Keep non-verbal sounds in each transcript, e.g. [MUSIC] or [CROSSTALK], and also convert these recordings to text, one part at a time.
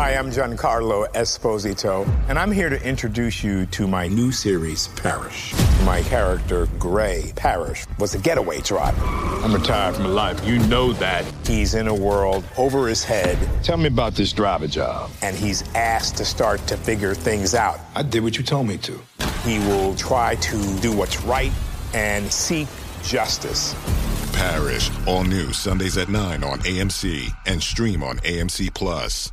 Hi, I'm Giancarlo Esposito, and I'm here to introduce you to my new series, Parish. My character, Gray Parish, was a getaway driver. I'm retired from life. You know that. He's in a world over his head, Tell me about this driver job. and he's asked to start to figure things out. I did what you told me to. He will try to do what's right and seek justice. Parish, all new Sundays at 9 on AMC and stream on AMC Plus.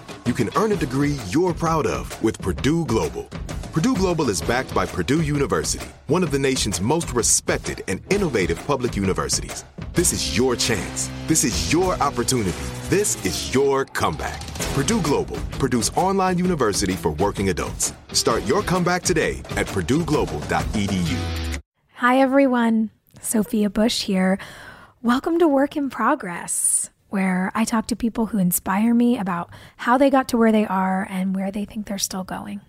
You can earn a degree you're proud of with Purdue Global. Purdue Global is backed by Purdue University, one of the nation's most respected and innovative public universities. This is your chance. This is your opportunity. This is your comeback. Purdue Global, Purdue's online university for working adults. Start your comeback today at purdueglobal.edu. Hi, everyone. Sophia Bush here. Welcome to Work in Progress, where I talk to people who inspire me about how they got to where they are and where they think they're still going.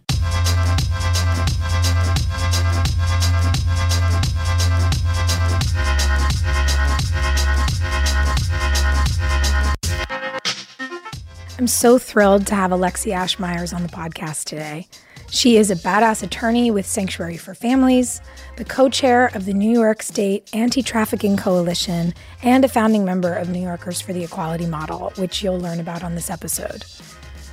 I'm so thrilled to have Alexi Ashe Meyers on the podcast today. She is a badass attorney with Sanctuary for Families, the co chair of the New York State Anti Trafficking Coalition, and a founding member of New Yorkers for the Equality Model, which you'll learn about on this episode.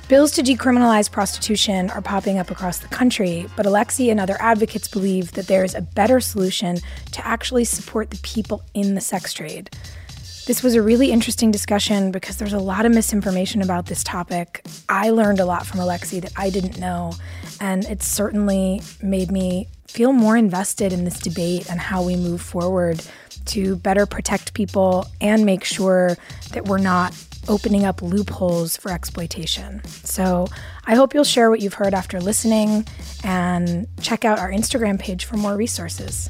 Bills to decriminalize prostitution are popping up across the country, but Alexi and other advocates believe that there is a better solution to actually support the people in the sex trade. This was a really interesting discussion because there's a lot of misinformation about this topic. I learned a lot from Alexi that I didn't know, and it certainly made me feel more invested in this debate and how we move forward to better protect people and make sure that we're not opening up loopholes for exploitation. So I hope you'll share what you've heard after listening and check out our Instagram page for more resources.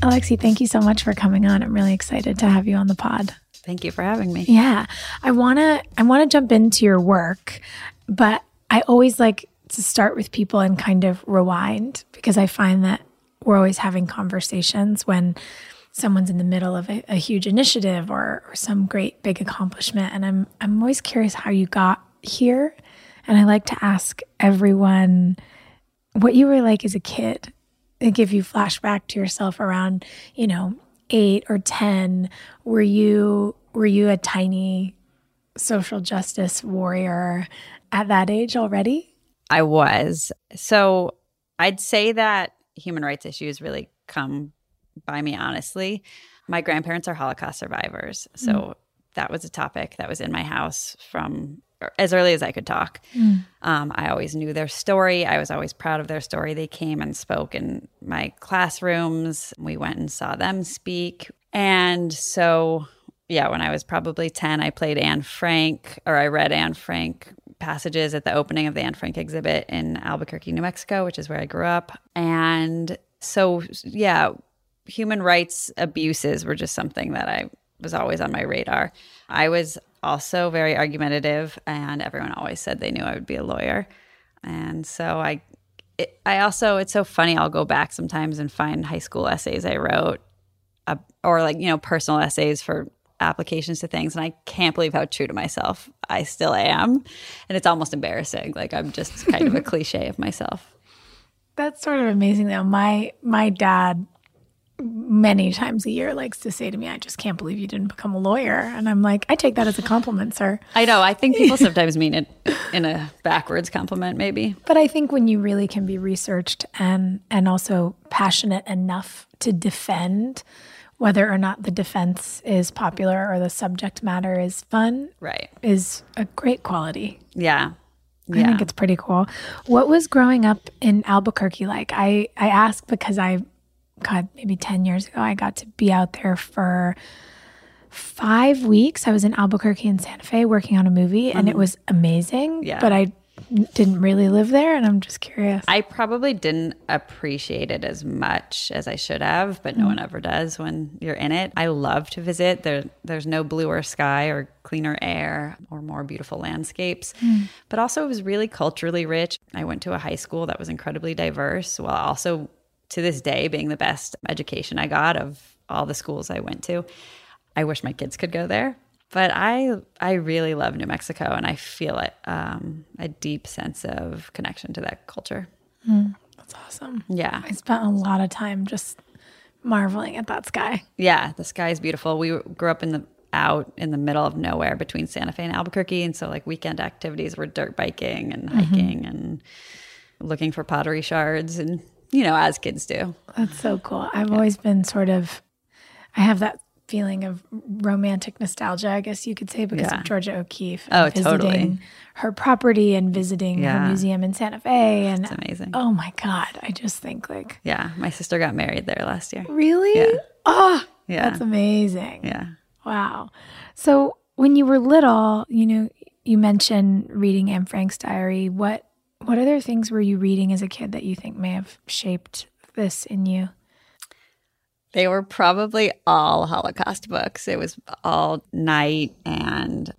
Alexi, thank you so much for coming on. I'm really excited to have you on the pod. Thank you for having me. Yeah. I want to I want to jump into your work, but I always like to start with people and kind of rewind because I find that we're always having conversations when someone's in the middle of a, a huge initiative or, or some great big accomplishment and I'm I'm always curious how you got here and I like to ask everyone what you were like as a kid and give you flashback to yourself around, you know, 8 or 10 were you were you a tiny social justice warrior at that age already? I was. So I'd say that human rights issues really come by me honestly. My grandparents are Holocaust survivors. So mm. that was a topic that was in my house from as early as I could talk. Um, I always knew their story. I was always proud of their story. They came and spoke in my classrooms. We went and saw them speak. And so, yeah, when I was probably 10, I played Anne Frank or I read Anne Frank passages at the opening of the Anne Frank exhibit in Albuquerque, New Mexico, which is where I grew up. And so, yeah, human rights abuses were just something that I was always on my radar. I was also very argumentative, and everyone always said they knew I would be a lawyer. And so I, it, I also, it's so funny. I'll go back sometimes and find high school essays I wrote, uh, or like you know personal essays for applications to things, and I can't believe how true to myself I still am, and it's almost embarrassing. Like I'm just kind of a [LAUGHS] cliche of myself. That's sort of amazing though. My my dad many times a year likes to say to me, I just can't believe you didn't become a lawyer. And I'm like, I take that as a compliment, sir. I know. I think people [LAUGHS] sometimes mean it in a backwards compliment, maybe. But I think when you really can be researched and and also passionate enough to defend whether or not the defense is popular or the subject matter is fun Right. is a great quality. Yeah. I think it's pretty cool. What was growing up in Albuquerque like? I, I ask because I, God, maybe 10 years ago, I got to be out there for five weeks. I was in Albuquerque and Santa Fe working on a movie and it was amazing. Mm-hmm. Yeah. But I didn't really live there and I'm just curious. I probably didn't appreciate it as much as I should have, but no one ever does when you're in it. I love to visit. There, there's no bluer sky or cleaner air or more beautiful landscapes, but also it was really culturally rich. I went to a high school that was incredibly diverse, while also to this day being the best education I got of all the schools I went to. I wish my kids could go there, but I I really love New Mexico, and I feel it, um, a deep sense of connection to that culture. That's awesome. Yeah. I spent a lot of time just marveling at that sky. Yeah, the sky is beautiful. We grew up in the out in the middle of nowhere between Santa Fe and Albuquerque, and so like weekend activities were dirt biking and hiking and looking for pottery shards, and you know, as kids do. That's so cool. I've always been sort of, I have that feeling of romantic nostalgia, I guess you could say, because Yeah. of Georgia O'Keeffe. Oh, and visiting totally. Her property and visiting her museum in Santa Fe. And It's amazing. oh my God, I just think like, Yeah, my sister got married there last year. really? Yeah. Oh, Yeah, that's amazing. yeah. Wow. So when you were little, you know, you mentioned reading Anne Frank's diary. What what other things were you reading as a kid that you think may have shaped this in you? They were probably all Holocaust books. It was all Night and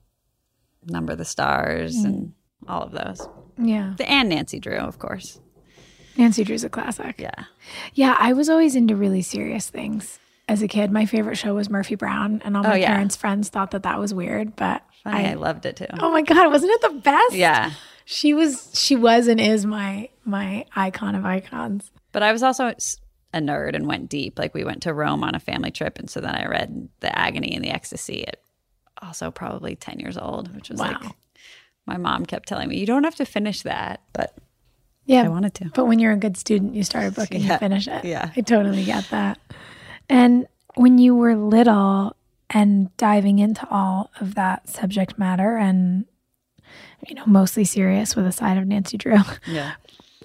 Number of the Stars mm. and all of those. Yeah. And Nancy Drew, of course. Nancy Drew's a classic. Yeah. Yeah, I was always into really serious things as a kid. My favorite show was Murphy Brown, and all oh, my Oh, yeah. parents' friends thought that that was weird. But Funny, I, I, loved it too. oh my god, wasn't it the best? Yeah. She was. She was and is my my icon of icons. But I was also a nerd and went deep. Like we went to Rome on a family trip, and so then I read The Agony and the Ecstasy at also probably ten years old, which was like my mom kept telling me, "You don't have to finish that," but Yeah, I wanted to. But when you're a good student, you start a book and you finish it. yeah. I totally get that. And when you were little and diving into all of that subject matter and you know, mostly serious with a side of Nancy Drew. [LAUGHS] Yeah.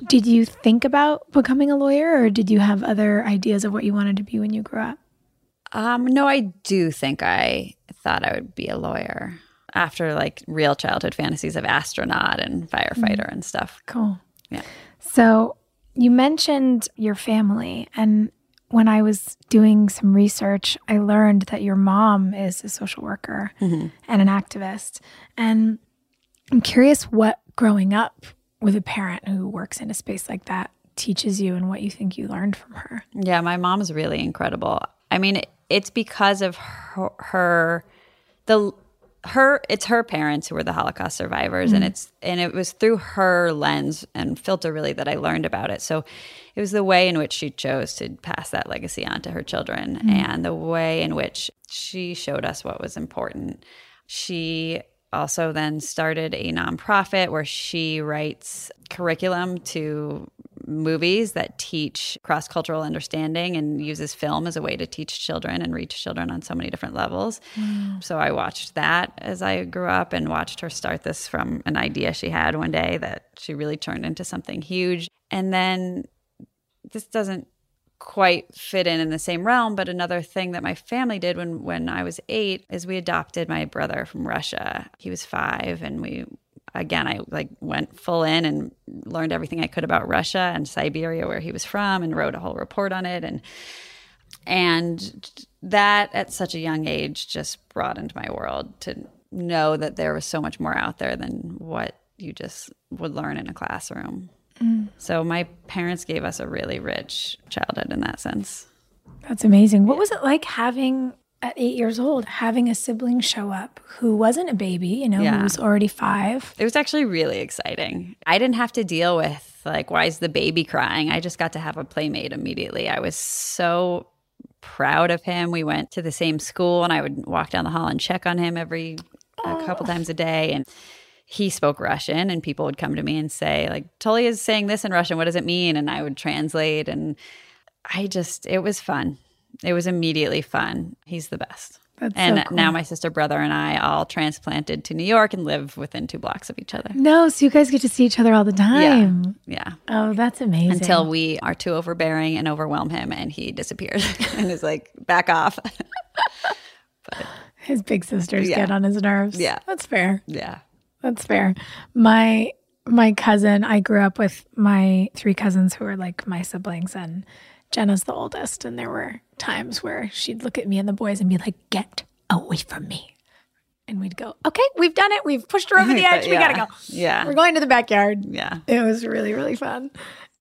Did you think about becoming a lawyer or did you have other ideas of what you wanted to be when you grew up? Um, no, I do think I thought I would be a lawyer after like real childhood fantasies of astronaut and firefighter and stuff. Cool. Yeah. So you mentioned your family, and when I was doing some research, I learned that your mom is a social worker and an activist. And I'm curious what growing up with a parent who works in a space like that teaches you and what you think you learned from her. Yeah, my mom's really incredible. I mean, it's because of her, her the her it's her parents who were the Holocaust survivors and mm-hmm. it's and it was through her lens and filter really that I learned about it. So it was the way in which she chose to pass that legacy on to her children mm-hmm. and the way in which she showed us what was important. She also then started a nonprofit where she writes curriculum to movies that teach cross cultural understanding and uses film as a way to teach children and reach children on so many different levels. Mm. So I watched that as I grew up and watched her start this from an idea she had one day that she really turned into something huge. And then this doesn't quite fit in in the same realm but another thing that my family did when when I was 8 is we adopted my brother from Russia he was 5 and we again I like went full in and learned everything I could about Russia and Siberia where he was from and wrote a whole report on it and and that at such a young age just broadened my world to know that there was so much more out there than what you just would learn in a classroom. Mm. So my parents gave us a really rich childhood in that sense. That's amazing. What was it like having at eight years old, having a sibling show up who wasn't a baby, you know, Yeah. who was already five? It was actually really exciting. I didn't have to deal with like why is the baby crying? I just got to have a playmate immediately. I was so proud of him. We went to the same school and I would walk down the hall and check on him every a couple oh. times a day and he spoke Russian and people would come to me and say like Tully is saying this in Russian what does it mean and I would translate and I just it was fun. It was immediately fun. He's the best. That's and so cool. now my sister, brother, and I all transplanted to New York and live within two blocks of each other. No, so you guys get to see each other all the time. Yeah. yeah. Oh, that's amazing. Until we are too overbearing and overwhelm him, and he disappears [LAUGHS] and is like, back off. [LAUGHS] but, his big sisters Yeah. get on his nerves. Yeah. That's fair. yeah. That's fair. My my cousin, I grew up with my three cousins who are like my siblings and Jenna's the oldest and there were times where she'd look at me and the boys and be like, "Get away from me." And we'd go, "Okay, we've done it. We've pushed her over [LAUGHS] the edge. We got to go. Yeah. We're going to the backyard." Yeah. It was really really fun.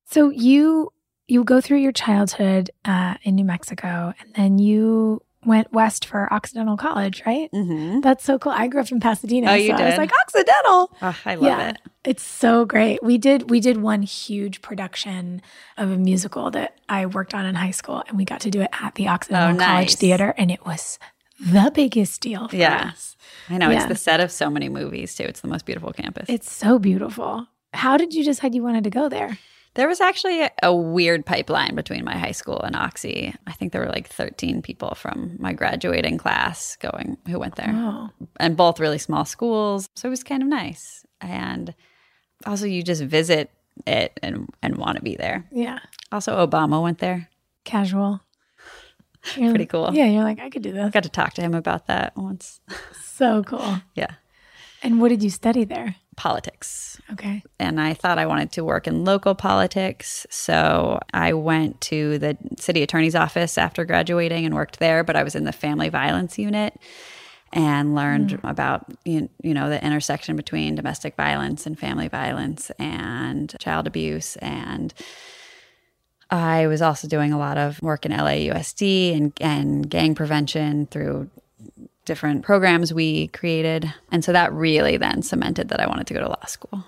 So you you go through your childhood uh, in New Mexico and then you went west for Occidental College, right? Mm-hmm. That's so cool. I grew up in Pasadena. Oh, you so I was like, Occidental. Oh, I love it. It's so great. We did we did one huge production of a musical that I worked on in high school and we got to do it at the Occidental Oh, College. Theater and it was the biggest deal for Yeah. us. I know. It's the set of so many movies, too. It's the most beautiful campus. It's so beautiful. How did you decide you wanted to go there? There was actually a, weird pipeline between my high school and Oxy. I think there were like 13 people from my graduating class going who went there. Oh. And both really small schools. So it was kind of nice. And also you just visit it and and want to be there. Yeah. Also Obama went there. Casual. [LAUGHS] You're Pretty like- cool. Yeah, you're like, I could do this. Got to talk to him about that once. So cool. [LAUGHS] yeah. And what did you study there? Politics. Okay. and I thought I wanted to work in local politics. So I went to the city attorney's office after graduating and worked there, but I was in the family violence unit and learned hmm. about you you know the intersection between domestic violence and family violence and child abuse and I was also doing a lot of work in LAUSD and, and gang prevention through different programs we created. And so that really then cemented that I wanted to go to law school.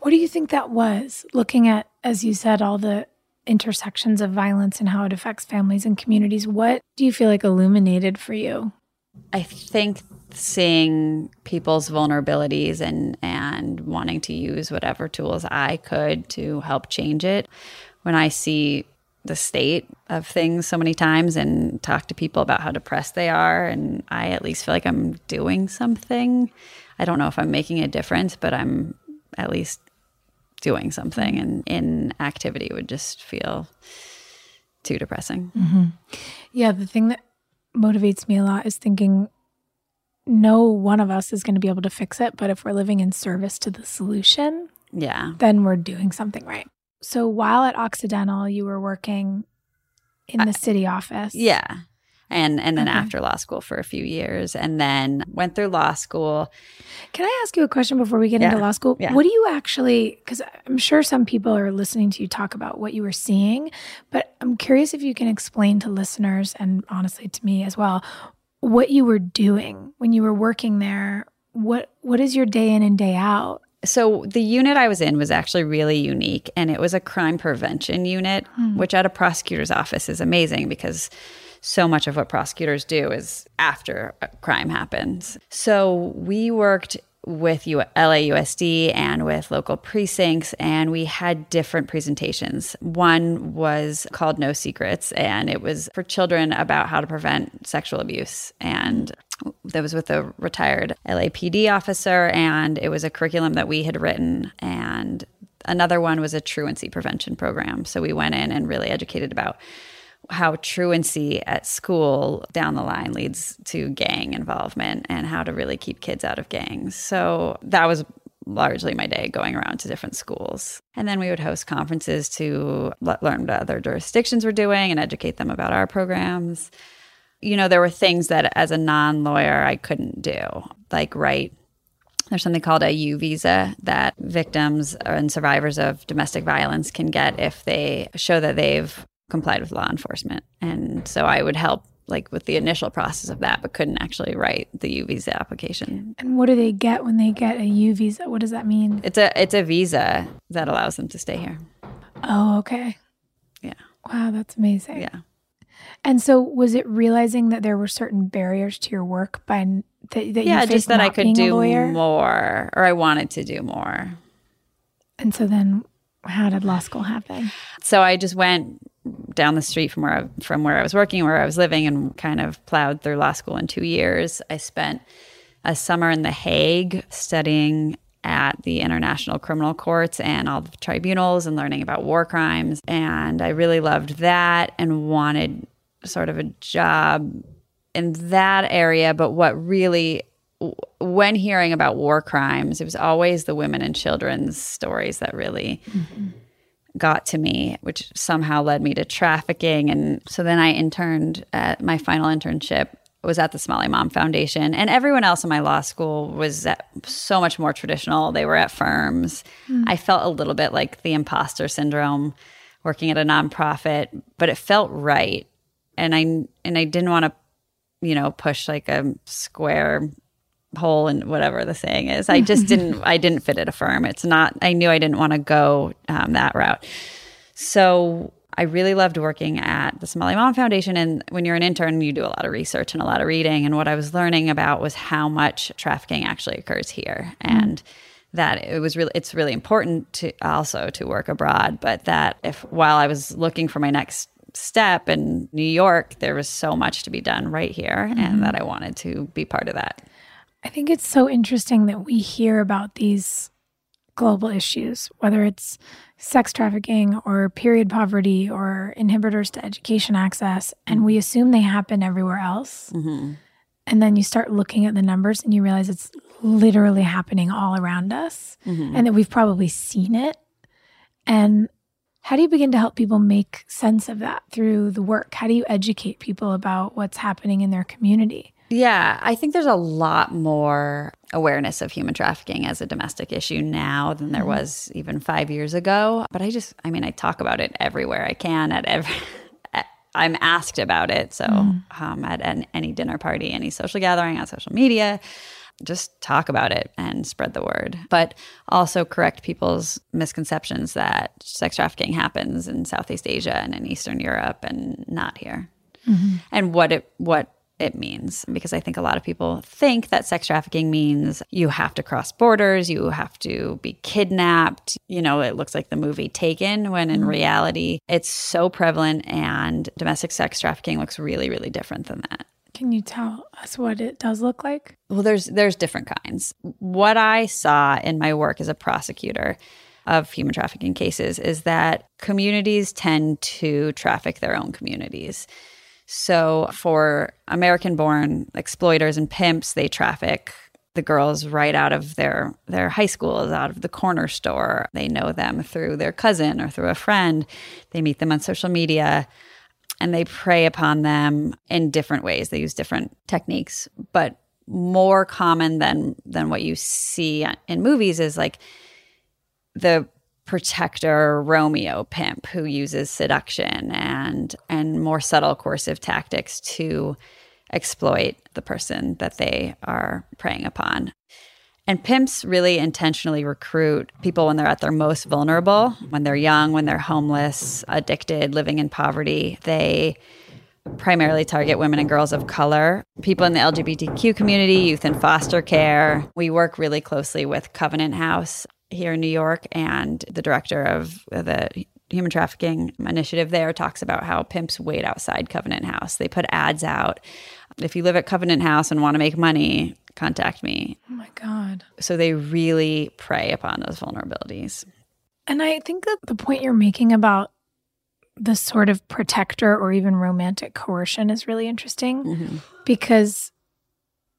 What do you think that was? Looking at, as you said, all the intersections of violence and how it affects families and communities, what do you feel like illuminated for you? I think seeing people's vulnerabilities and and wanting to use whatever tools I could to help change it. When I see the state of things so many times and talk to people about how depressed they are and I at least feel like I'm doing something. I don't know if I'm making a difference, but I'm at least doing something and inactivity would just feel too depressing. Mm-hmm. Yeah, the thing that motivates me a lot is thinking no one of us is going to be able to fix it, but if we're living in service to the solution, Yeah. then we're doing something right. So while at Occidental, you were working in the city office. Yeah. And and then Okay. after law school for a few years and then went through law school. Can I ask you a question before we get into law school? Yeah. What do you actually, because I'm sure some people are listening to you talk about what you were seeing, but I'm curious if you can explain to listeners and honestly to me as well, what you were doing when you were working there. What What is your day in and day out? So the unit I was in was actually really unique and it was a crime prevention unit, hmm. which at a prosecutor's office is amazing because so much of what prosecutors do is after a crime happens. So we worked with U- LAUSD and with local precincts, and we had different presentations. One was called No Secrets, and it was for children about how to prevent sexual abuse. And that was with a retired LAPD officer, and it was a curriculum that we had written. And another one was a truancy prevention program. So we went in and really educated about how truancy at school down the line leads to gang involvement and how to really keep kids out of gangs. So that was largely my day going around to different schools. And then we would host conferences to learn what other jurisdictions were doing and educate them about our programs. You know, there were things that as a non lawyer I couldn't do, like write there's something called a U visa that victims and survivors of domestic violence can get if they show that they've complied with law enforcement. And so I would help like with the initial process of that, but couldn't actually write the U visa application. And what do they get when they get a U visa? What does that mean? It's a it's a visa that allows them to stay here. Oh, okay. Yeah. Wow, that's amazing. Yeah. And so, was it realizing that there were certain barriers to your work by that, that yeah, you faced just that I could do more or I wanted to do more. And so then, how did law school happen? So I just went down the street from where I, from where I was working, where I was living, and kind of plowed through law school in two years. I spent a summer in The Hague studying at the international criminal courts and all the tribunals and learning about war crimes. And I really loved that and wanted sort of a job in that area. But what really, when hearing about war crimes, it was always the women and children's stories that really. Mm-hmm. Got to me, which somehow led me to trafficking. And so then I interned at my final internship was at the Somaly Mam Foundation, and everyone else in my law school was so much more traditional. They were at firms. Mm. I felt a little bit like the imposter syndrome working at a nonprofit, but it felt right. And I and I didn't want to, you know, push like a square hole in whatever the saying is. I just [LAUGHS] didn't. I didn't fit at a firm. It's not. I knew I didn't want to go um, that route. So I really loved working at the Somaly Mam Foundation. And when you're an intern, you do a lot of research and a lot of reading. And what I was learning about was how much trafficking actually occurs here. Mm-hmm. And that it was really it's really important to also to work abroad but that if while i was looking for my next step in new york there was so much to be done right here mm-hmm. and that i wanted to be part of that i think it's so interesting that we hear about these global issues whether it's sex trafficking or period poverty or inhibitors to education access, and we assume they happen everywhere else. Mm-hmm. And then you start looking at the numbers and you realize it's literally happening all around us mm-hmm. and that we've probably seen it. And how do you begin to help people make sense of that through the work? How do you educate people about what's happening in their community? Yeah, I think there's a lot more awareness of human trafficking as a domestic issue now than there mm-hmm. was even five years ago. But I just, I mean, I talk about it everywhere I can at every. [LAUGHS] I'm asked about it. So, mm. um, at an, any dinner party, any social gathering, on social media, just talk about it and spread the word. But also correct people's misconceptions that sex trafficking happens in Southeast Asia and in Eastern Europe and not here. Mm-hmm. And what it, what it means because I think a lot of people think that sex trafficking means you have to cross borders, you have to be kidnapped. You know, it looks like the movie Taken when in mm-hmm. reality it's so prevalent and domestic sex trafficking looks really really different than that. Can you tell us what it does look like? Well, there's there's different kinds. What I saw in my work as a prosecutor of human trafficking cases is that communities tend to traffic their own communities. So for American born exploiters and pimps, they traffic the girls right out of their their high schools, out of the corner store. They know them through their cousin or through a friend. They meet them on social media and they prey upon them in different ways. They use different techniques, but more common than than what you see in movies is like the protector Romeo pimp who uses seduction and and more subtle coercive tactics to exploit the person that they are preying upon. And pimps really intentionally recruit people when they're at their most vulnerable, when they're young, when they're homeless, addicted, living in poverty. They primarily target women and girls of color, people in the LGBTQ community, youth in foster care. We work really closely with Covenant House here in New York, and the director of the human trafficking initiative there talks about how pimps wait outside Covenant House. They put ads out. If you live at Covenant House and want to make money, contact me. Oh my God. So they really prey upon those vulnerabilities. And I think that the point you're making about the sort of protector or even romantic coercion is really interesting mm-hmm. because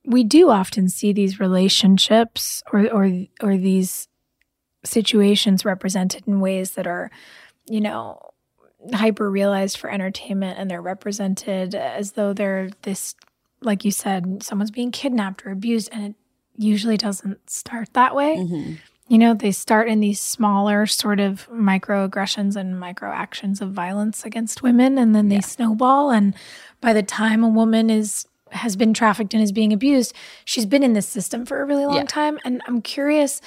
we do often see these relationships or or or these situations represented in ways that are, you know, hyper realized for entertainment and they're represented as though they're this, like you said, someone's being kidnapped or abused. And it usually doesn't start that way. Mm-hmm. You know, they start in these smaller sort of microaggressions and micro actions of violence against women, and then they yeah. snowball. And by the time a woman is has been trafficked and is being abused, she's been in this system for a really long yeah. time. And I'm curious,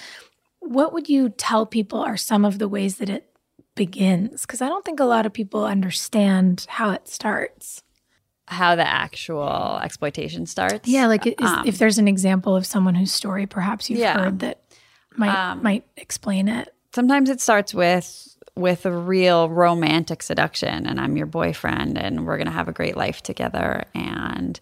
what would you tell people are some of the ways that it begins? Because I don't think a lot of people understand how it starts. How the actual exploitation starts? Yeah, like is, um, if there's an example of someone whose story perhaps you've yeah. heard that might um, might explain it. Sometimes it starts with with a real romantic seduction and I'm your boyfriend and we're going to have a great life together and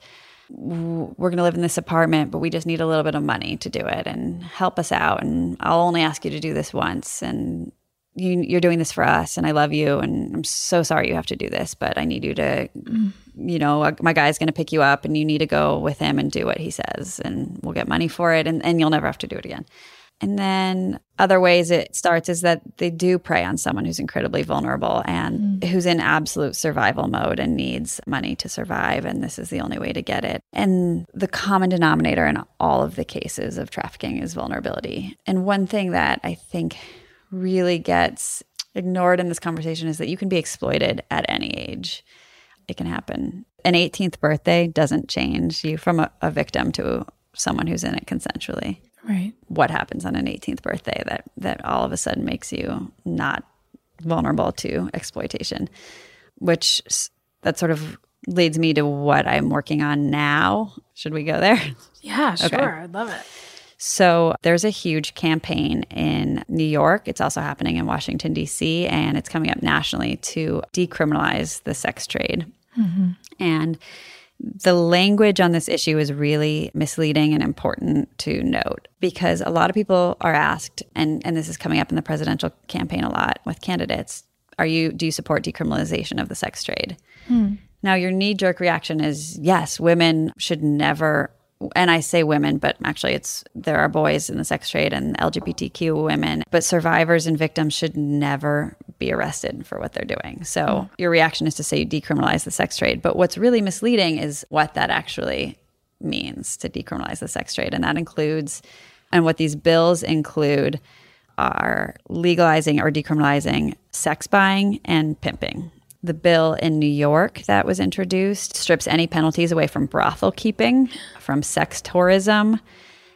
we're going to live in this apartment but we just need a little bit of money to do it and help us out and I'll only ask you to do this once and you, you're doing this for us and I love you and I'm so sorry you have to do this but I need you to mm. you know my guy's going to pick you up and you need to go with him and do what he says and we'll get money for it and, and you'll never have to do it again and then other ways it starts is that they do prey on someone who's incredibly vulnerable and mm. who's in absolute survival mode and needs money to survive. And this is the only way to get it. And the common denominator in all of the cases of trafficking is vulnerability. And one thing that I think really gets ignored in this conversation is that you can be exploited at any age. It can happen. An 18th birthday doesn't change you from a, a victim to someone who's in it consensually Right. what happens on an 18th birthday that that all of a sudden makes you not vulnerable to exploitation which that sort of leads me to what I'm working on now should we go there Yeah, [LAUGHS] sure. Okay. I'd love it. So there's a huge campaign in New York. It's also happening in Washington DC and it's coming up nationally to decriminalize the sex trade. Mm-hmm. And the language on this issue is really misleading and important to note because a lot of people are asked, and, and this is coming up in the presidential campaign a lot with candidates, are you do you support decriminalization of the sex trade? Hmm. Now your knee jerk reaction is yes, women should never and I say women, but actually it's there are boys in the sex trade and LGBTQ women, but survivors and victims should never be arrested for what they're doing. So hmm. your reaction is to say you decriminalize the sex trade, but what's really misleading is what that actually means to decriminalize the sex trade and that includes and what these bills include are legalizing or decriminalizing sex buying and pimping. The bill in New York that was introduced strips any penalties away from brothel keeping, from sex tourism,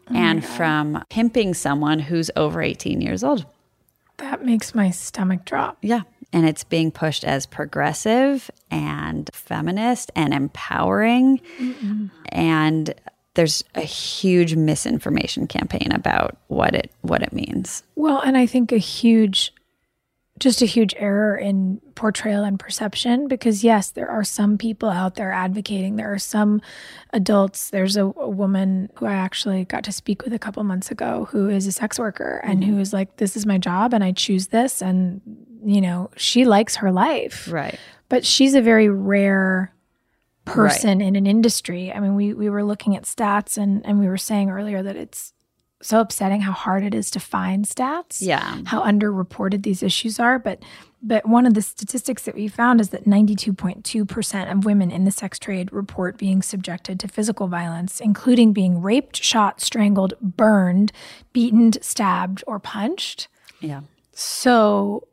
oh and from pimping someone who's over 18 years old. That makes my stomach drop. Yeah. And it's being pushed as progressive and feminist and empowering. And there's a huge misinformation campaign about what it what it means. Well, and I think a huge, just a huge error in portrayal and perception because, yes, there are some people out there advocating. There are some adults. There's a, a woman who I actually got to speak with a couple months ago who is a sex worker and mm-hmm. who is like, this is my job and I choose this. And, you know, she likes her life. Right. but she's a very rare person in an industry. I mean, we we were looking at stats and and we were saying earlier that it's so upsetting how hard it is to find stats. Yeah. How underreported these issues are, but but one of the statistics that we found is that 92.2% of women in the sex trade report being subjected to physical violence, including being raped, shot, strangled, burned, beaten, stabbed, or punched. Yeah. So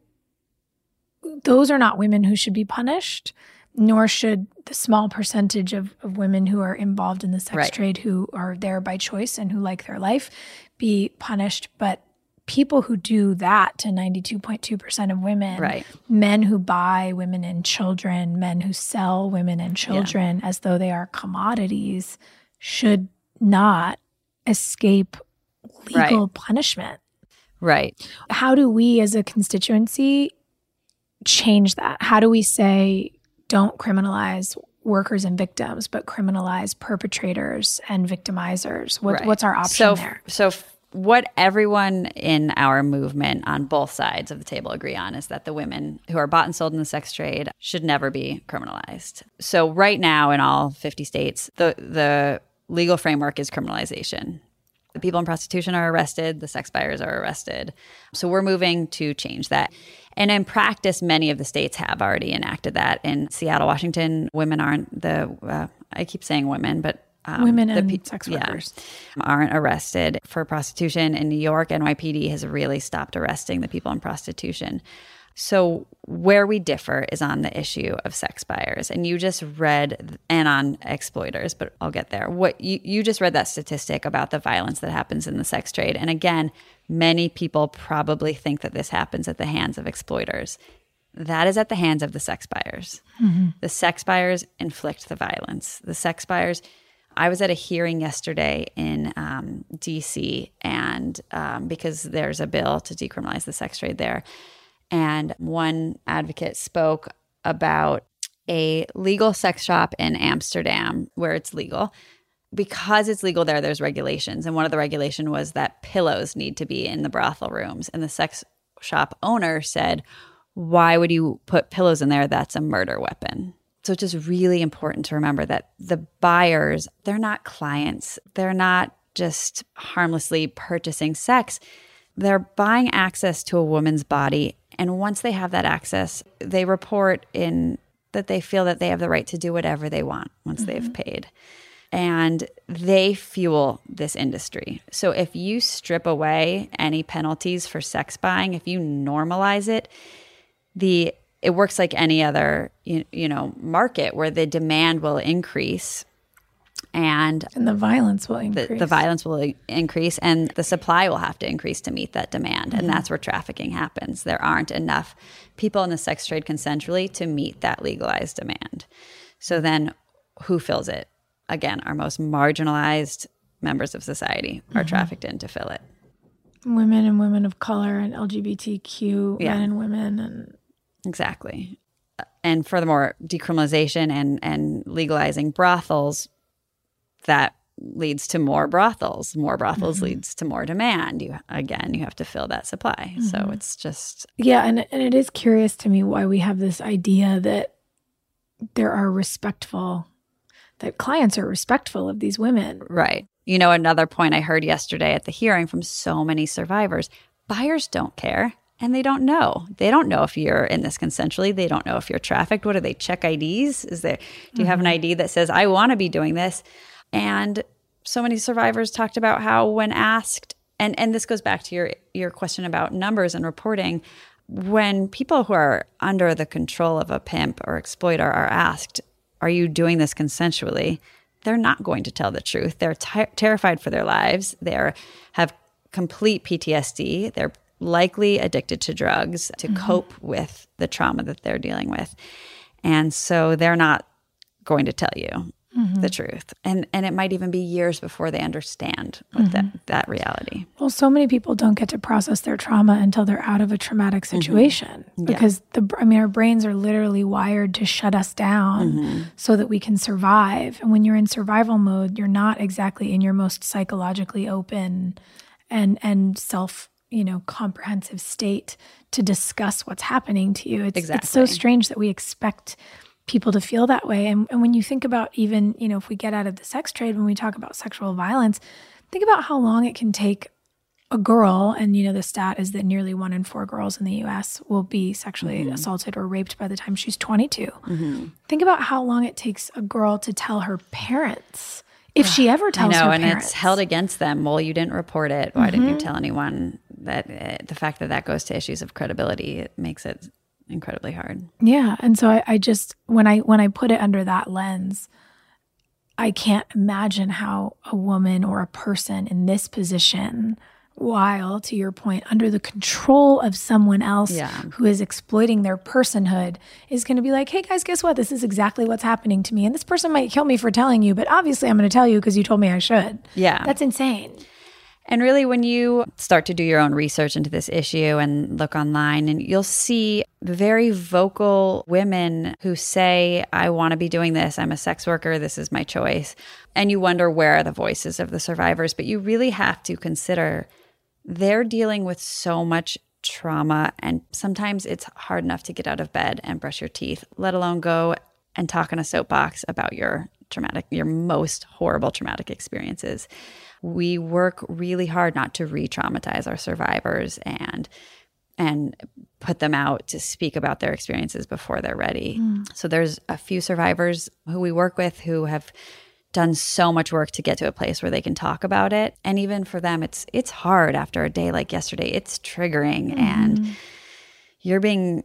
those are not women who should be punished, nor should the small percentage of, of women who are involved in the sex Right. trade who are there by choice and who like their life be punished. But people who do that to 92.2% of women, Right. men who buy women and children, men who sell women and children as though they are commodities, should not escape legal Right. punishment Right. how do we as a constituency change that? How do we say don't criminalize workers and victims, but criminalize perpetrators and victimizers? What, Right. What's our option so, there? So, what everyone in our movement on both sides of the table agree on is that the women who are bought and sold in the sex trade should never be criminalized. So, right now in all 50 states, the, the legal framework is criminalization. The people in prostitution are arrested, the sex buyers are arrested. So, we're moving to change that. And in practice, many of the states have already enacted that. In Seattle, Washington, women aren't the, uh, I keep saying women, but um, Women the and pe- sex yeah, workers. aren't arrested for prostitution in New York. NYPD has really stopped arresting the people in prostitution. So where we differ is on the issue of sex buyers, and you just read and on exploiters, but I'll get there. What you you just read that statistic about the violence that happens in the sex trade, and again, many people probably think that this happens at the hands of exploiters. That is at the hands of the sex buyers. The sex buyers inflict the violence. The sex buyers. I was at a hearing yesterday in um, DC, and um, because there's a bill to decriminalize the sex trade there, And one advocate spoke about a legal sex shop in Amsterdam where it's legal. Because it's legal there, there's regulations. And one of the regulation was that pillows need to be in the brothel rooms. And the sex shop owner said, Why would you put pillows in there? That's a murder weapon. So it's just really important to remember that the buyers, they're not clients. They're not just harmlessly purchasing sex. They're buying access to a woman's body. And once they have that access, they report in that they feel that they have the right to do whatever they want once mm-hmm. they've paid. And they fuel this industry. So if you strip away any penalties for sex buying, if you normalize it, the it works like any other you, you know market where the demand will increase and and the violence will increase. The, the, violence will increase, and the supply will have to increase to meet that demand, mm-hmm. and that's where trafficking happens. There aren't enough people in the sex trade consensually to meet that legalized demand. So then, who fills it? Again, our most marginalized members of society are mm-hmm. trafficked in to fill it. Women and women of color and LGBTQ yeah. men and women and exactly. And furthermore, decriminalization and and legalizing brothels that leads to more brothels. More brothels mm-hmm. leads to more demand. You again, you have to fill that supply. Mm-hmm. So it's just yeah, and and it is curious to me why we have this idea that there are respectful that clients are respectful of these women. Right. You know, another point I heard yesterday at the hearing from so many survivors buyers don't care and they don't know. They don't know if you're in this consensually. They don't know if you're trafficked. What do they check IDs? Is there, do you mm-hmm. have an mm-hmm. ID that says, I want to be doing this? And so many survivors talked about how when asked, and, and this goes back to your, your question about numbers and reporting, when people who are under the control of a pimp or exploiter are asked, Are you doing this consensually? They're not going to tell the truth. They're t- terrified for their lives. They have complete PTSD. They're likely addicted to drugs to mm-hmm. cope with the trauma that they're dealing with. And so they're not going to tell you mm-hmm. the truth. And and it might even be years before they understand mm-hmm. that, that reality. Well, so many people don't get to process their trauma until they're out of a traumatic mm-hmm. situation because yeah. the I mean our brains are literally wired to shut us down mm-hmm. so that we can survive. And when you're in survival mode, you're not exactly in your most psychologically open and and self you know comprehensive state to discuss what's happening to you it's, exactly. it's so strange that we expect people to feel that way. And, and when you think about even, you know, if we get out of the sex trade, when we talk about sexual violence, think about how long it can take a girl, and you know, the stat is that nearly one in four girls in the US will be sexually mm-hmm. assaulted or raped by the time she's 22. Mm-hmm. Think about how long it takes a girl to tell her parents. If she ever tells I know, her and parents. it's held against them. Well, you didn't report it. Why mm-hmm. didn't you mm-hmm. tell anyone? That uh, the fact that that goes to issues of credibility it makes it incredibly hard. Yeah. And so I, I just when I when I put it under that lens, I can't imagine how a woman or a person in this position while to your point under the control of someone else yeah. who is exploiting their personhood is going to be like hey guys guess what this is exactly what's happening to me and this person might kill me for telling you but obviously i'm going to tell you because you told me i should yeah that's insane and really, when you start to do your own research into this issue and look online, and you'll see very vocal women who say, I want to be doing this. I'm a sex worker. This is my choice. And you wonder where are the voices of the survivors. But you really have to consider they're dealing with so much trauma. And sometimes it's hard enough to get out of bed and brush your teeth, let alone go and talk in a soapbox about your traumatic, your most horrible traumatic experiences we work really hard not to re-traumatize our survivors and and put them out to speak about their experiences before they're ready. Mm. So there's a few survivors who we work with who have done so much work to get to a place where they can talk about it and even for them it's it's hard after a day like yesterday it's triggering mm-hmm. and you're being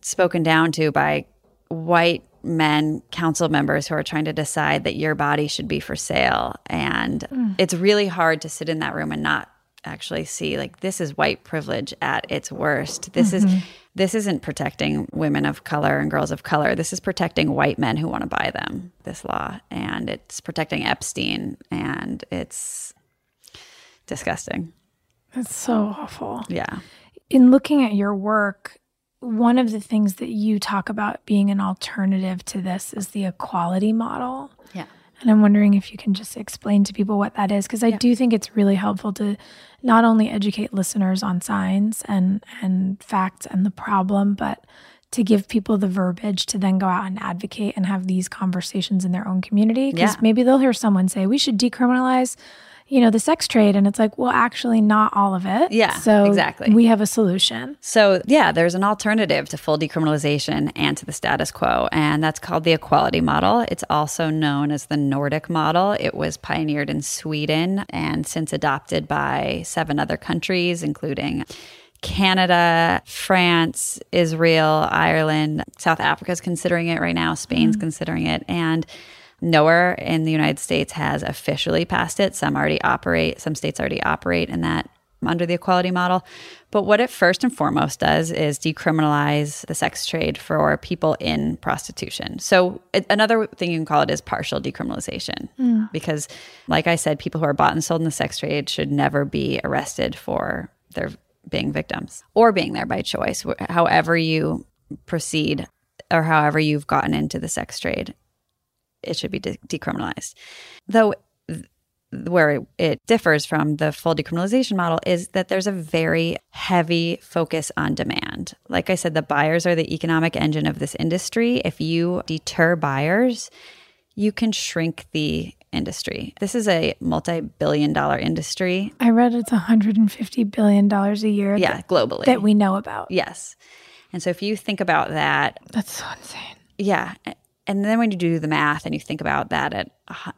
spoken down to by white men council members who are trying to decide that your body should be for sale. And mm. it's really hard to sit in that room and not actually see like this is white privilege at its worst. This mm-hmm. is this isn't protecting women of color and girls of color. This is protecting white men who want to buy them this law. And it's protecting epstein. And it's disgusting. It's so awful. Yeah. In looking at your work one of the things that you talk about being an alternative to this is the equality model. Yeah. And I'm wondering if you can just explain to people what that is because I do think it's really helpful to not only educate listeners on signs and and facts and the problem, but to give people the verbiage to then go out and advocate and have these conversations in their own community because Yeah. maybe they'll hear someone say we should decriminalize you know the sex trade and it's like well actually not all of it Yeah, so exactly. we have a solution So, yeah, there's an alternative to full decriminalization and to the status quo, and that's called the equality model. It's also known as the Nordic model. It was pioneered in Sweden and since adopted by seven other countries, including Canada, France, Israel, Ireland, South Africa is considering it right now, Spain's mm-hmm. considering it, and nowhere in the United States has officially passed it. Some already operate, some states already operate in that under the equality model. But what it first and foremost does is decriminalize the sex trade for people in prostitution. So it, another thing you can call it is partial decriminalization, hmm. because, like I said, people who are bought and sold in the sex trade should never be arrested for their being victims or being there by choice. However you proceed or however you've gotten into the sex trade, it should be de- decriminalized. Though where it, it differs from the full decriminalization model is that there's a very heavy focus on demand. Like I said, the buyers are the economic engine of this industry. If you deter buyers, you can shrink the industry. This is a multi billion dollar industry. i read it's 150 billion dollars a year Yeah, that, globally. that we know about yes. And so if you think about that, that's so insane yeah. And then when you do the math and you think about that at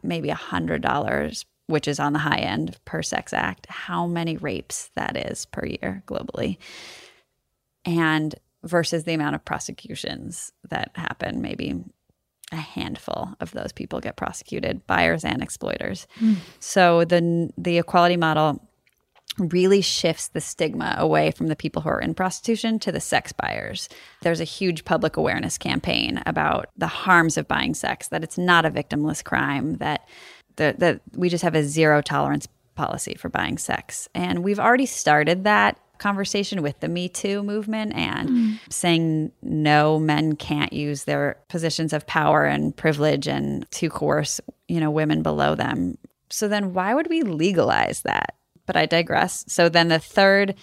maybe a hundred dollars, which is on the high end per sex act, how many rapes that is per year globally, and versus the amount of prosecutions that happen, maybe a handful of those people get prosecuted, buyers and exploiters. Hmm. So the the equality model really shifts the stigma away from the people who are in prostitution to the sex buyers. There's a huge public awareness campaign about the harms of buying sex, that it's not a victimless crime, that the, that we just have a zero tolerance policy for buying sex. And we've already started that conversation with the Me Too movement and mm. saying no, men can't use their positions of power and privilege and to coerce, you know, women below them. So then why would we legalize that? But I digress. So then the third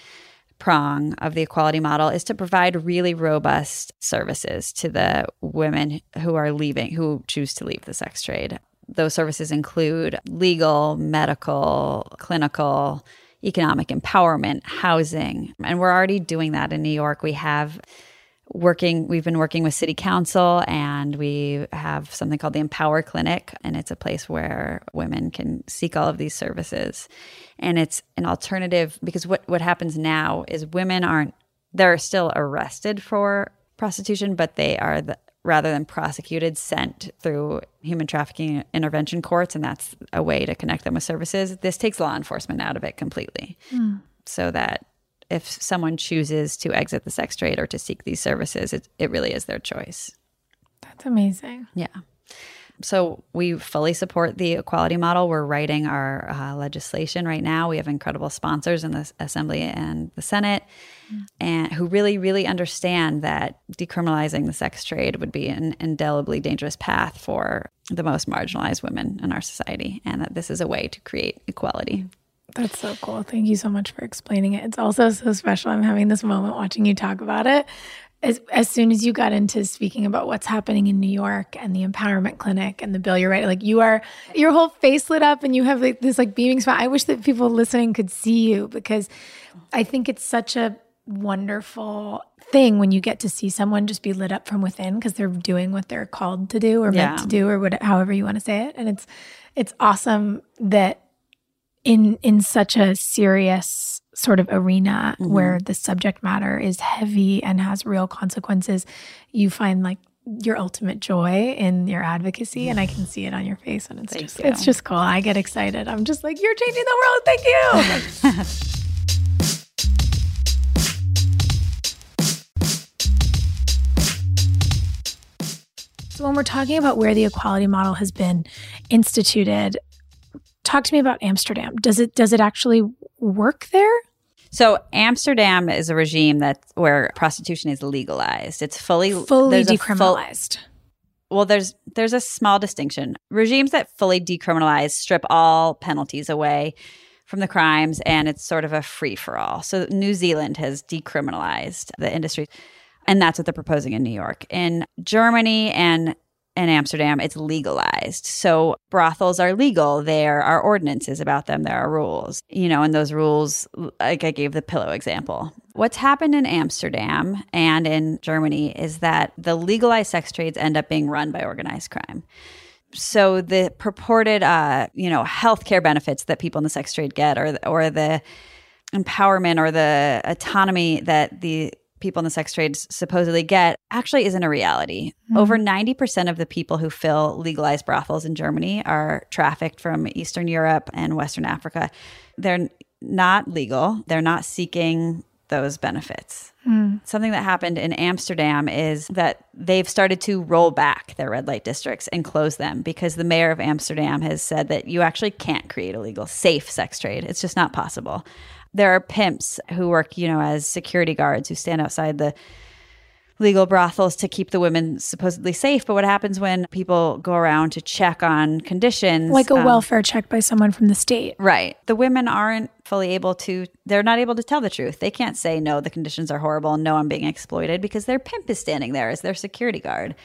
prong of the equality model is to provide really robust services to the women who are leaving, who choose to leave the sex trade. Those services include legal, medical, clinical, economic empowerment, housing. And we're already doing that in New York. We have working we've been working with city council and we have something called the empower clinic and it's a place where women can seek all of these services and it's an alternative because what what happens now is women aren't they're still arrested for prostitution but they are the, rather than prosecuted sent through human trafficking intervention courts and that's a way to connect them with services this takes law enforcement out of it completely hmm. so that if someone chooses to exit the sex trade or to seek these services, it, it really is their choice. that's amazing Yeah. So we fully support the equality model. We're writing our uh, legislation right now. We have incredible sponsors in the Assembly and the Senate, and who really, really understand that decriminalizing the sex trade would be an indelibly dangerous path for the most marginalized women in our society, and that this is a way to create equality. That's so cool. Thank you so much for explaining it. It's also so special. I'm having this moment watching you talk about it. As, as soon as you got into speaking about what's happening in New York and the empowerment clinic and the bill you're right like you are, your whole face lit up and you have like this like beaming smile. I wish that people listening could see you because I think it's such a wonderful thing when you get to see someone just be lit up from within because they're doing what they're called to do or meant to do or what, however you want to say it. And it's, it's awesome that in in such a serious sort of arena mm-hmm. where the subject matter is heavy and has real consequences you find like your ultimate joy in your advocacy and i can see it on your face and it's Thank just you. it's just cool i get excited i'm just like you're changing the world thank you [LAUGHS] so when we're talking about where the equality model has been instituted talk to me about Amsterdam. Does it does it actually work there? So Amsterdam is a regime that where prostitution is legalized. It's fully Fully a full- decriminalized. well, there's there's a small distinction. Regimes that fully decriminalize strip all penalties away from the crimes, and it's sort of a free for all. So New Zealand has decriminalized the industry, and that's what they're proposing in New York. In Germany and in Amsterdam, it's legalized. So brothels are legal. There are ordinances about them. There are rules, you know, and those rules, like I gave the pillow example. What's happened in Amsterdam and in Germany is that the legalized sex trades end up being run by organized crime. So the purported, uh, you know, healthcare benefits that people in the sex trade get, or or the empowerment or the autonomy that the people in the sex trade supposedly get actually isn't a reality. Hmm. Over 90% of the people who fill legalized brothels in Germany are trafficked from Eastern Europe and Western Africa. They're not legal, they're not seeking those benefits. Hmm. Something that happened in Amsterdam is that they've started to roll back their red light districts and close them because the mayor of Amsterdam has said that you actually can't create a legal, safe sex trade. It's just not possible. There are pimps who work, you know, as security guards who stand outside the legal brothels to keep the women supposedly safe. But what happens when people go around to check on conditions? Like a um, welfare check by someone from the state. Right. The women aren't fully able to, they're not able to tell the truth. They can't say, no, the conditions are horrible and no, I'm being exploited because their pimp is standing there as their security guard.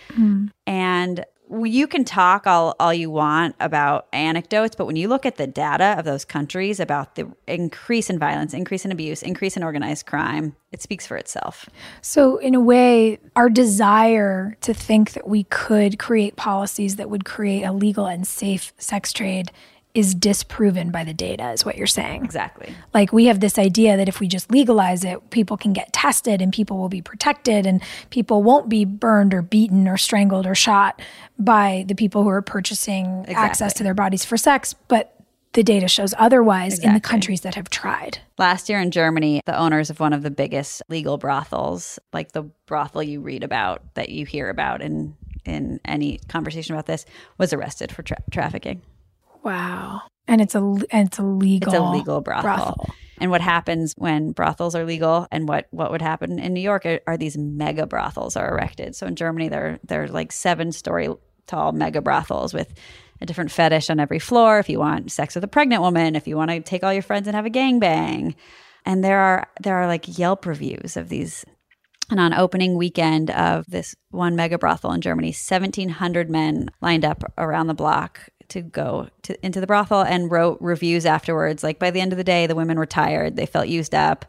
And you can talk all, all you want about anecdotes, but when you look at the data of those countries about the increase in violence, increase in abuse, increase in organized crime, it speaks for itself. So, in a way, our desire to think that we could create policies that would create a legal and safe sex trade is disproven by the data, is what you're saying. Exactly. Like, we have this idea that if we just legalize it, people can get tested and people will be protected and people won't be burned or beaten or strangled or shot by the people who are purchasing access to their bodies for sex. But the data shows otherwise in the countries that have tried. Last year in Germany, the owners of one of the biggest legal brothels, like the brothel you read about, that you hear about in in any conversation about this, was arrested for tra- trafficking. Wow. And it's a and it's a legal It's a legal brothel. And what happens when brothels are legal, and what what would happen in New York are, are these mega brothels are erected. So in Germany, they're they're like seven story tall mega brothels with a different fetish on every floor. If you want sex with a pregnant woman, if you want to take all your friends and have a gangbang, and there are there are like Yelp reviews of these. And on opening weekend of this one mega brothel in Germany, 1,700 men lined up around the block to go to, into the brothel and wrote reviews afterwards. Like by the end of the day, the women were tired, they felt used up,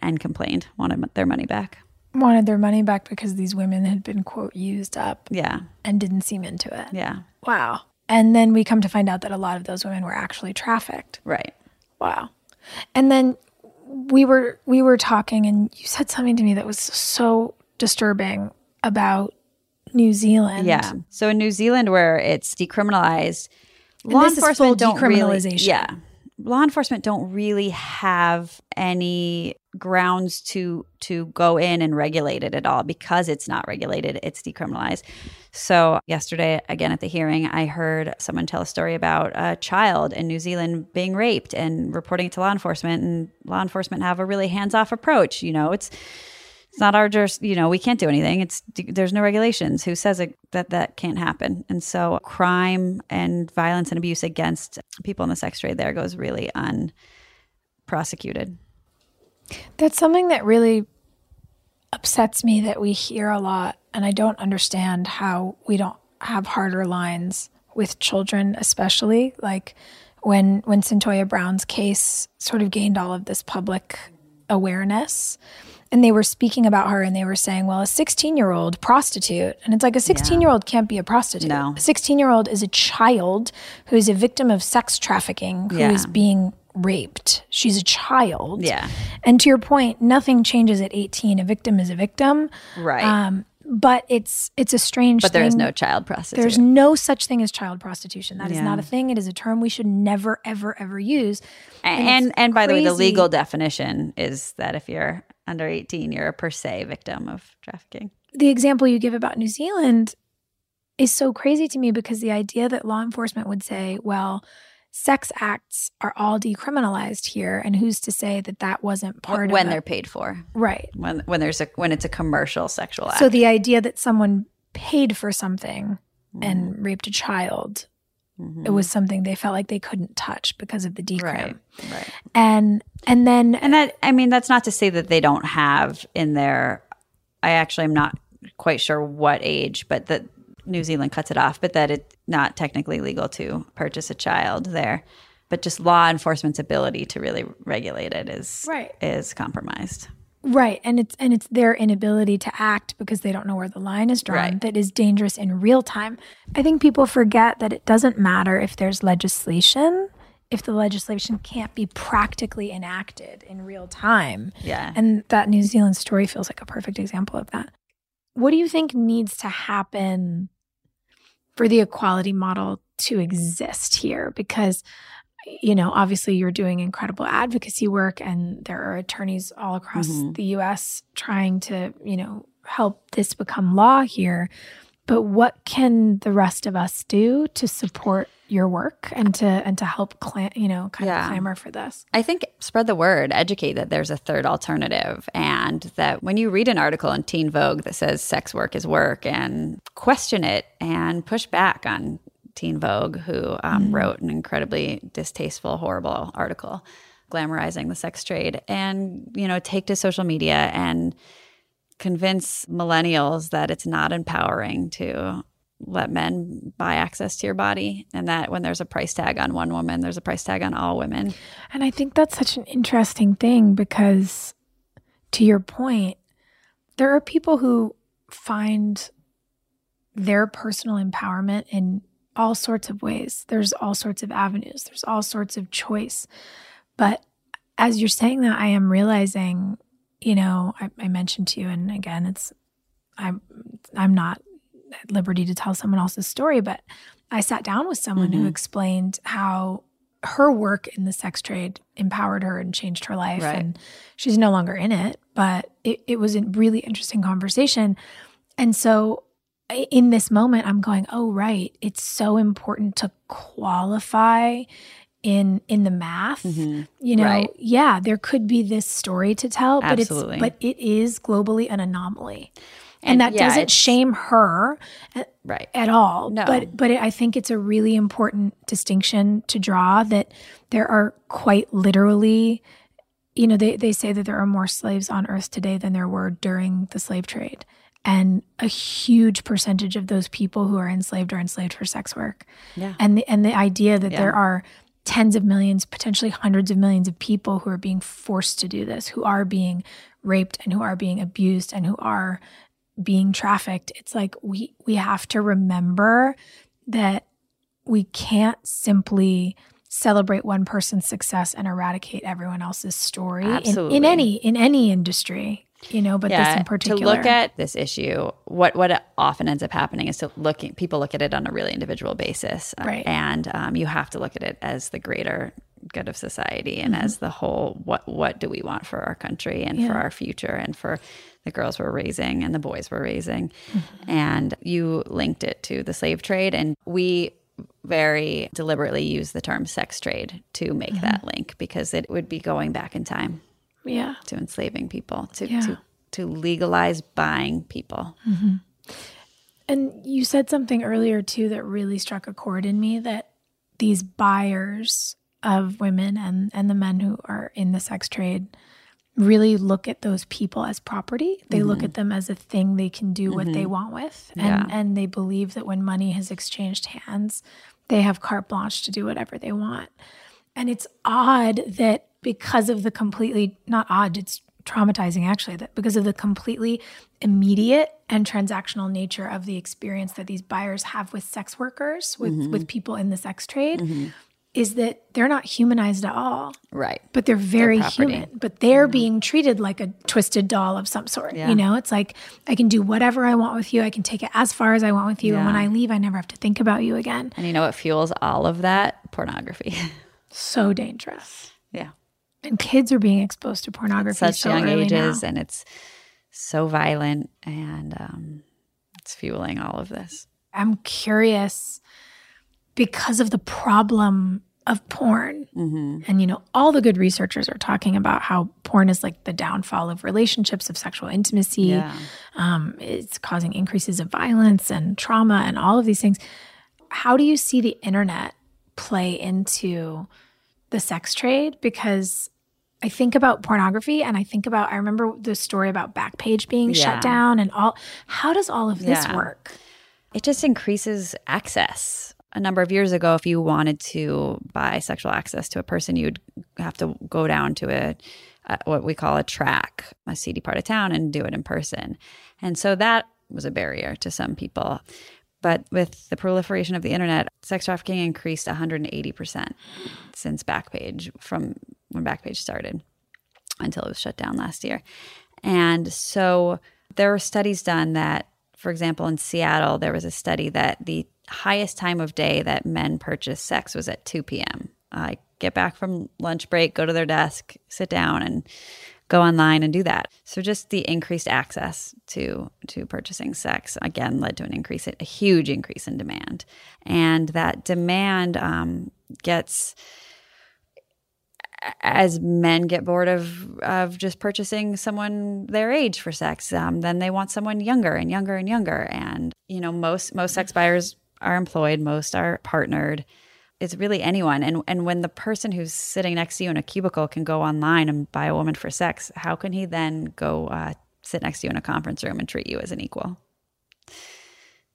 and complained, wanted their money back. Wanted their money back because these women had been quote used up Yeah, and didn't seem into it. yeah, Wow. And then we come to find out that a lot of those women were actually trafficked. right. Wow. And then we were we were talking and you said something to me that was so disturbing about New Zealand. Yeah. So in New Zealand, where it's decriminalized, law this is full enforcement don't really. decriminalization. Yeah, law enforcement don't really have any grounds to to go in and regulate it at all because it's not regulated. It's decriminalized. So yesterday, again at the hearing, I heard someone tell a story about a child in New Zealand being raped and reporting it to law enforcement, and law enforcement have a really hands off approach. You know, it's it's not our you know we can't do anything. It's there's no regulations. Who says it, that that can't happen? And so crime and violence and abuse against people in the sex trade there goes really unprosecuted. That's something that really upsets me that we hear a lot and I don't understand how we don't have harder lines with children especially like when when Cyntoia Brown's case sort of gained all of this public awareness and they were speaking about her and they were saying well a 16 year old prostitute and it's like a 16 year old can't be a prostitute No. a 16 year old is a child who is a victim of sex trafficking who is Yeah. being raped she's a child Yeah. and to your point, nothing changes at 18. A victim is a victim. right Um, but it's it's a strange but there is no child prostitution There's no such thing as child prostitution. That is Yeah. not a thing. It is a term we should never, ever, ever use. and and, and by the way the legal definition is that if you're under 18 you're a per se victim of trafficking The example you give about New Zealand is so crazy to me because the idea that law enforcement would say, well, sex acts are all decriminalized here and who's to say that that wasn't part of when of they're it? paid for. right When when there's a when it's a commercial sexual act. so the idea that someone paid for something Mm-hmm. and raped a child it was mm-hmm. something they felt like they couldn't touch because of the decrim right. Right. and and then And that I mean that's not to say that they don't have in their I actually am not quite sure what age, but that New Zealand cuts it off, but that it's not technically legal to purchase a child there. But just law enforcement's ability to really regulate it is Right. is compromised. Right. And it's and it's their inability to act because they don't know where the line is drawn Right. that is dangerous in real time. I think people forget that it doesn't matter if there's legislation if the legislation can't be practically enacted in real time. Yeah. And that New Zealand story feels like a perfect example of that. What do you think needs to happen for the equality model to exist here? Because, you know, obviously you're doing incredible advocacy work and there are attorneys all across Mhm. the US trying to, you know, help this become law here. But what can the rest of us do to support your work and to and to help cla- you know kind Yeah. of clamor for this? I think spread the word, educate that there's a third alternative, and that when you read an article in Teen Vogue that says sex work is work, and question it and push back on Teen Vogue, who um, wrote an incredibly distasteful, horrible article glamorizing the sex trade, and you know, take to social media and convince millennials that it's not empowering to let men buy access to your body and that when there's a price tag on one woman there's a price tag on all women. And I think that's such an interesting thing because, to your point, there are people who find their personal empowerment in all sorts of ways. There's all sorts of avenues, there's all sorts of choice. But as you're saying that, I am realizing, you know, I, I mentioned to you, and again, it's, I'm, I'm not at liberty to tell someone else's story, but I sat down with someone who mm-hmm. explained how her work in the sex trade empowered her and changed her life. Right. And she's no longer in it, but it, it was a really interesting conversation. And so in this moment, I'm going, oh, right. It's so important to qualify in in the math mm-hmm. you know Right. yeah there could be this story to tell but Absolutely. it's but it is globally an anomaly and, And that yeah, doesn't shame her at, right at all. No. But but I think it's a really important distinction to draw that there are quite literally, you know, they, they say that there are more slaves on earth today than there were during the slave trade. And a huge percentage of those people who are enslaved are enslaved for sex work. Yeah. And the and the idea that Yeah. there are tens of millions, potentially hundreds of millions of people who are being forced to do this, who are being raped and who are being abused and who are being trafficked it's like we we have to remember that we can't simply celebrate one person's success and eradicate everyone else's story in, Absolutely. in any in any industry you know but this in particular to look at this issue what what often ends up happening is to looking people look at it on a really individual basis Uh, Right. and um, you have to look at it as the greater good of society and Mm-hmm. as the whole what what do we want for our country and for our future and for the girls we're raising and the boys we're raising Mm-hmm. and you linked it to the slave trade and we very deliberately use the term sex trade to make Mm-hmm. that link because it would be going back in time yeah to enslaving people to Yeah. to to legalize buying people. Mm-hmm. And you said something earlier too that really struck a chord in me that these buyers of women and, and the men who are in the sex trade really look at those people as property. They look mm-hmm. at them as a thing they can do what they mm-hmm. want with. And Yeah. and they believe that when money has exchanged hands, they have carte blanche to do whatever they want. And it's odd that because of the completely, not odd, it's traumatizing actually, that because of the completely immediate and transactional nature of the experience that these buyers have with sex workers, with, mm-hmm. with people in the sex trade, mm-hmm. is that they're not humanized at all, Right. but they're very human. But they're mm-hmm. being treated like a twisted doll of some sort. Yeah. You know, it's like I can do whatever I want with you, I can take it as far as I want with you. And when I leave, I never have to think about you again. And you know what fuels all of that? Pornography. [LAUGHS] So dangerous. yeah. And kids are being exposed to pornography at Such so young ages now. and it's so violent and um, it's fueling all of this. I'm curious because of the problem of porn. And, you know, all the good researchers are talking about how porn is like the downfall of relationships, of sexual intimacy. Yeah. Um, it's causing increases of violence and trauma and all of these things. How do you see the internet play into the sex trade? Because I think about pornography and I think about, I remember the story about Backpage being Yeah. shut down and all. How does all of this Yeah. work? it just increases access. A number of years ago, if you wanted to buy sexual access to a person, you'd have to go down to a, a what we call a track, a seedy part of town, and do it in person. And so that was a barrier to some people. But with the proliferation of the internet, sex trafficking increased 180% since Backpage, from when Backpage started until it was shut down last year. And so there were studies done that, for example, in Seattle, there was a study that the highest time of day that men purchased sex was at 2 p.m. I get back from lunch break, go to their desk, sit down, and go online and do that. So just the increased access to to purchasing sex again led to an increase, a huge increase in demand, and that demand um, gets as men get bored of of just purchasing someone their age for sex, um, then they want someone younger and younger and younger. And you know, most most sex buyers are employed, most are partnered. It's really anyone. And and when the person who's sitting next to you in a cubicle can go online and buy a woman for sex, how can he then go uh, sit next to you in a conference room and treat you as an equal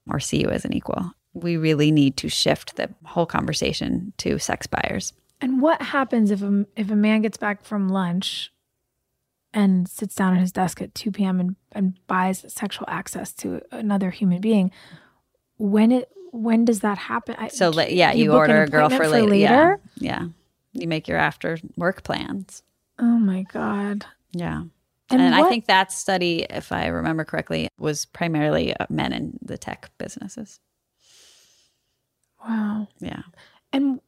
or see you as an equal? We really need to shift the whole conversation to sex buyers. And what happens if a if a man gets back from lunch and sits down at his desk at 2 p.m. and, and buys sexual access to another human being? When it when does that happen? I- So yeah, do you, order a girl for, later. later. Yeah. yeah, you make your after work plans. Oh my god! Yeah, And, and, I think that study, if I remember correctly, was primarily uh, men in the tech businesses. wow. Yeah, And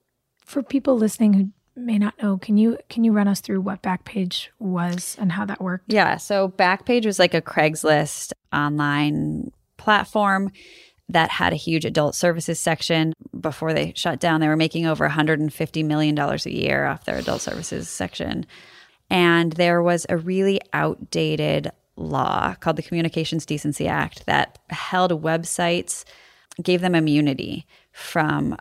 for people listening who may not know, can you can you run us through what Backpage was and how that worked? yeah. So Backpage was like a Craigslist online platform that had a huge adult services section. Before they shut down, they were making over 150 million dollars a year off their adult services section. And there was a really outdated law called the Communications Decency Act that held websites, gave them immunity from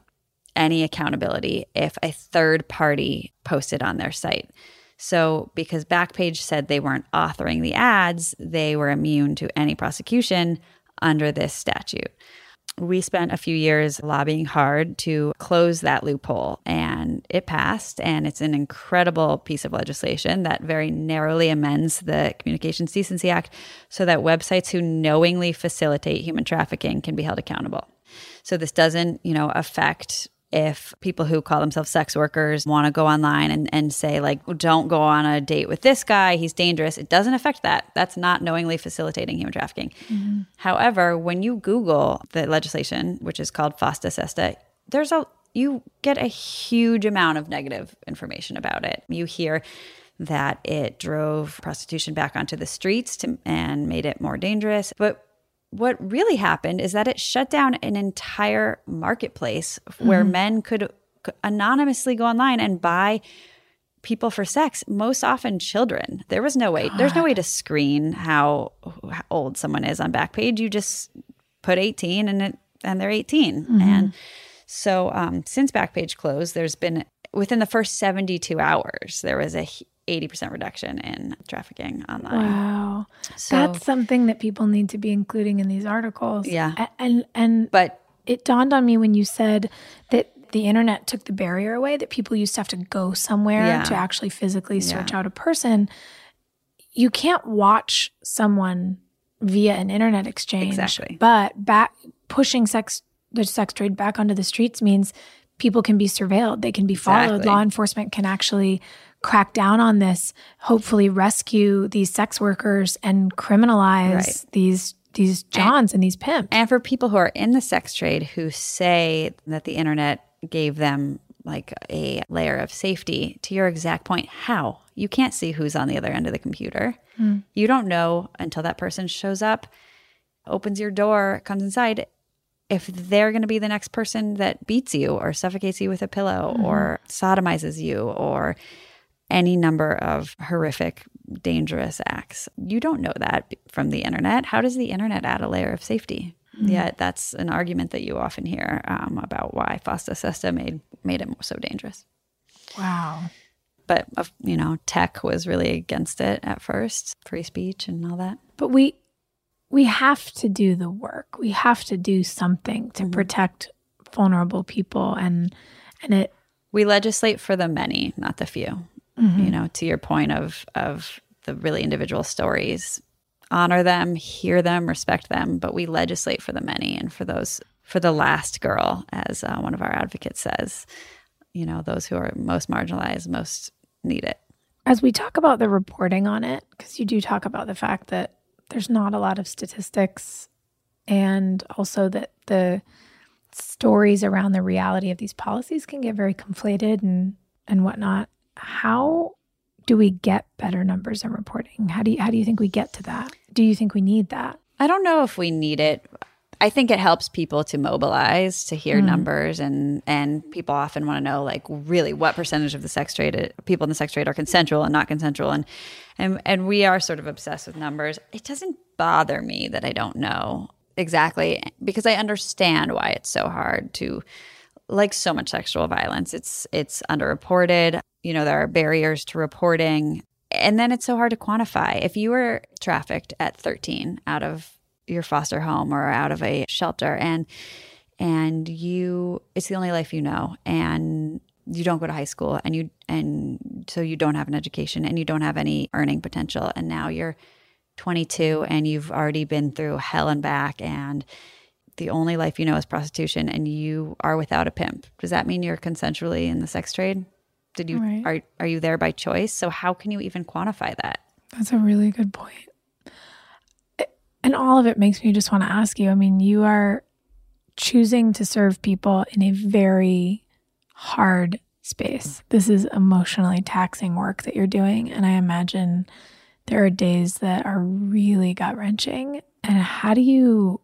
any accountability if a third party posted on their site. So, because Backpage said they weren't authoring the ads, they were immune to any prosecution under this statute. We spent a few years lobbying hard to close that loophole, and it passed. And it's an incredible piece of legislation that very narrowly amends the Communications Decency Act so that websites who knowingly facilitate human trafficking can be held accountable. So this doesn't, you know, affect if people who call themselves sex workers want to go online and, and say like don't go on a date with this guy he's dangerous it doesn't affect that. That's not knowingly facilitating human trafficking. Mm-hmm. However when you google the legislation which is called fosta sesta there's a you get a huge amount of negative information about it. You hear that it drove prostitution back onto the streets to, and made it more dangerous but what really happened is that it shut down an entire marketplace where men could anonymously go online and buy people for sex most often children. There was no way there's no way to screen how, how old someone is on backpage. You just put 18 and it and they're 18 and so um, since backpage closed there's been within the first 72 hours there was a 80% reduction in trafficking online Wow. So- That's something that people need to be including in these articles. Yeah. And and but it dawned on me when you said that the internet took the barrier away that people used to have to go somewhere Yeah. to actually physically search Yeah. out a person. You can't watch someone via an internet exchange. Exactly. But back pushing sex the sex trade back onto the streets means people can be surveilled. They can be followed. Exactly. Law enforcement can actually crack down on this, hopefully rescue these sex workers and criminalize Right. these these johns and, these pimps. And for people who are in the sex trade who say that the internet gave them like a layer of safety, to your exact point, how? You can't see who's on the other end of the computer. You don't know until that person shows up, opens your door, comes inside. if they're going to be the next person that beats you or suffocates you with a pillow Mm-hmm. or sodomizes you or any number of horrific, dangerous acts. You don't know that from the internet. How does the internet add a layer of safety? Mm-hmm. Yet that's an argument that you often hear um, about why Fosta Sesta made made it so dangerous. Wow. But of- you know, tech was really against it at first, free speech and all that. But we we have to do the work. We have to do something to protect vulnerable people and and it we legislate for the many, not the few. You know, to your point of of the really individual stories, honor them, hear them, respect them, but we legislate for the many and for those for the last girl, as uh, one of our advocates says. You know, those who are most marginalized, most need it. as we talk about the reporting on it, because you do talk about the fact that there's not a lot of statistics and also that the stories around the reality of these policies can get very conflated and and whatnot. How do we get better numbers and reporting? How do you how do you think we get to that? Do you think we need that? I don't know if we need it. I think it helps people to mobilize, to hear mm. numbers, and and people often want to know like really what percentage of the sex trade people in the sex trade are consensual and not consensual, and and and we are sort of obsessed with numbers. It doesn't bother me that I don't know exactly because I understand why it's so hard to like so much sexual violence. It's it's underreported. You know there are barriers to reporting, and then it's so hard to quantify. If you were trafficked at 13 out of your foster home or out of a shelter and and you it's the only life you know and you don't go to high school and you and so you don't have an education and you don't have any earning potential and now you're 22 and you've already been through hell and back and the only life you know is prostitution and you are without a pimp. Does that mean you're consensually in the sex trade did you Right. are are you there by choice so how can you even quantify that That's a really good point. And all of it makes me just want to ask you I mean, you are choosing to serve people in a very hard space. This is emotionally taxing work that you're doing. And I imagine there are days that are really gut wrenching. And how do you,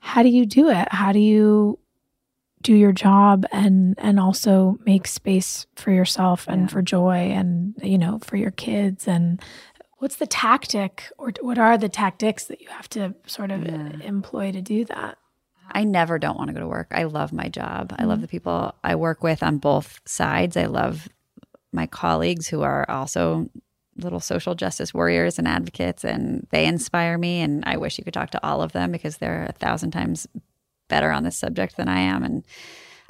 how do you do it? How do you do your job and and also make space for yourself and for joy and you know for your kids and what's the tactic or what are the tactics that you have to sort of employ to do that I never don't want to go to work. I love my job. I love mm-hmm. the people I work with on both sides. I love my colleagues who are also little social justice warriors and advocates, and they inspire me. And I wish you could talk to all of them because they're a thousand times better on this subject than I am. And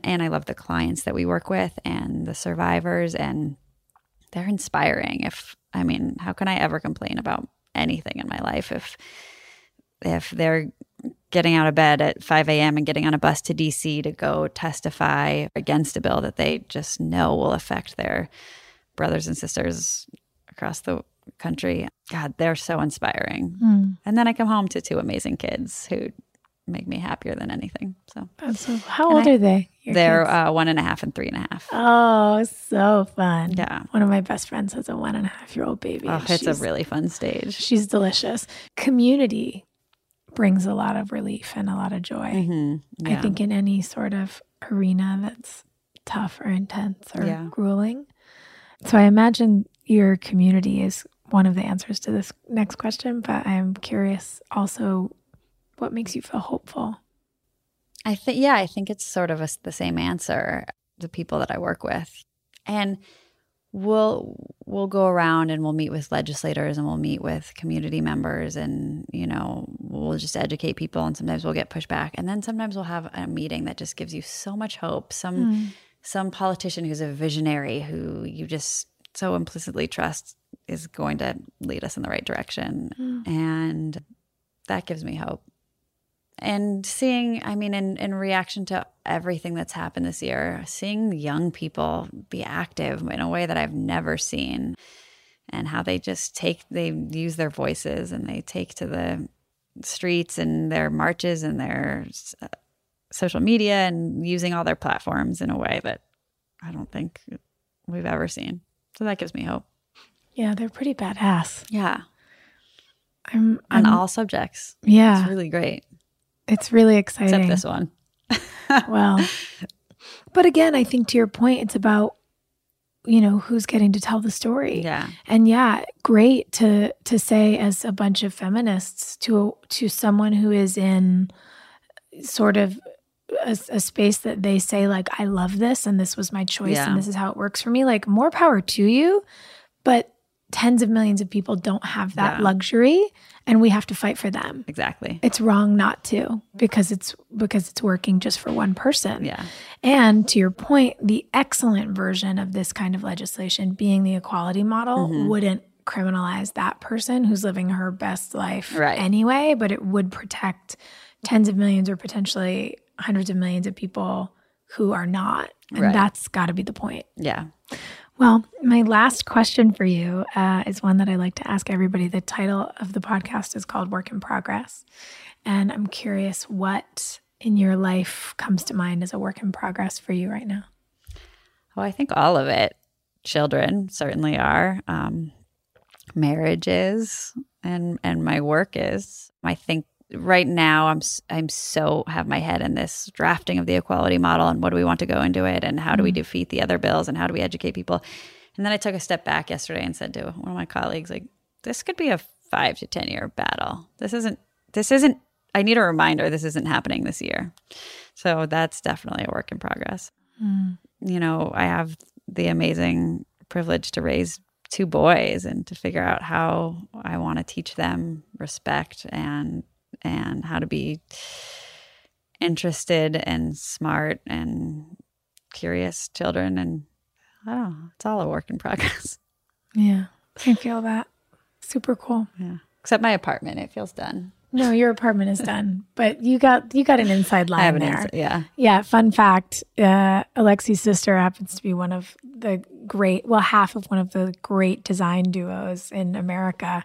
and I love the clients that we work with and the survivors, and they're inspiring. If I mean, how can I ever complain about anything in my life if if they're getting out of bed at 5 a.m. and getting on a bus to DC to go testify against a bill that they just know will affect their brothers and sisters across the country. God, they're so inspiring. Hmm. And then I come home to two amazing kids who make me happier than anything. So so, how And old I- are they they're uh, one and a half and three and a half. oh so fun Yeah. one of my best friends has a one and a half year old baby Oh, it's a really fun stage. she's delicious community brings a lot of relief and a lot of joy Mhm. I think in any sort of arena that's tough or intense or Yeah. grueling. So I imagine your community is one of the answers to this next question, but I'm curious also what makes you feel hopeful? I think, yeah, I think it's sort of a, the same answer. The people that I work with, and we'll we'll go around and we'll meet with legislators and we'll meet with community members, and you know we'll just educate people, and sometimes we'll get pushback, and then sometimes we'll have a meeting that just gives you so much hope. Some hmm. some politician who's a visionary who you just so implicitly trust is going to lead us in the right direction, hmm. and that gives me hope and seeing i mean in, in reaction to everything that's happened this year seeing young people be active in a way that i've never seen and how they just take they use their voices and they take to the streets and their marches and their uh, social media and using all their platforms in a way that i don't think we've ever seen. So that gives me hope. Yeah, they're pretty badass. yeah. I'm, on I'm all subjects. Yeah. it's really great It's really exciting. except this one. [LAUGHS] well, but again, I think to your point, it's about you know who's getting to tell the story. Yeah. And yeah, great to to say as a bunch of feminists to to someone who is in sort of a, a space that they say like I love this and this was my choice Yeah. and this is how it works for me. Like more power to you, but tens of millions of people don't have that Yeah. luxury, and we have to fight for them. Exactly. It's wrong not to because it's because it's working just for one person. Yeah. And to your point, the excellent version of this kind of legislation being the equality model Mm-hmm. wouldn't criminalize that person who's living her best life Right. anyway, but it would protect tens of millions or potentially hundreds of millions of people who are not. And Right. that's got to be the point. Yeah. Well, my last question for you uh, is one that I like to ask everybody. The title of the podcast is called Work in Progress. And I'm curious what in your life comes to mind as a work in progress for you right now? Oh, I think all of it. Children certainly are. Um, marriage is, and and my work is. I think right now I'm I'm so have my head in this drafting of the equality model and what do we want to go into it and how do we mm-hmm. defeat the other bills and how do we educate people. And then I took a step back yesterday and said to one of my colleagues, like, this could be a five to ten year battle. This isn't. This isn't. I need a reminder. This isn't happening this year. So that's definitely a work in progress hmm. you know, I have the amazing privilege to raise two boys and to figure out how I want to teach them respect and and how to be interested and smart and curious children and I don't know, it's all a work in progress. [LAUGHS] Yeah, I feel that. Super cool. Yeah. Except my apartment, it feels done. No, your apartment is done, but you got you got an inside line I have an there. answer. Yeah. Yeah, fun fact. Uh, Alexi's sister happens to be one of the great, well, half of one of the great design duos in America,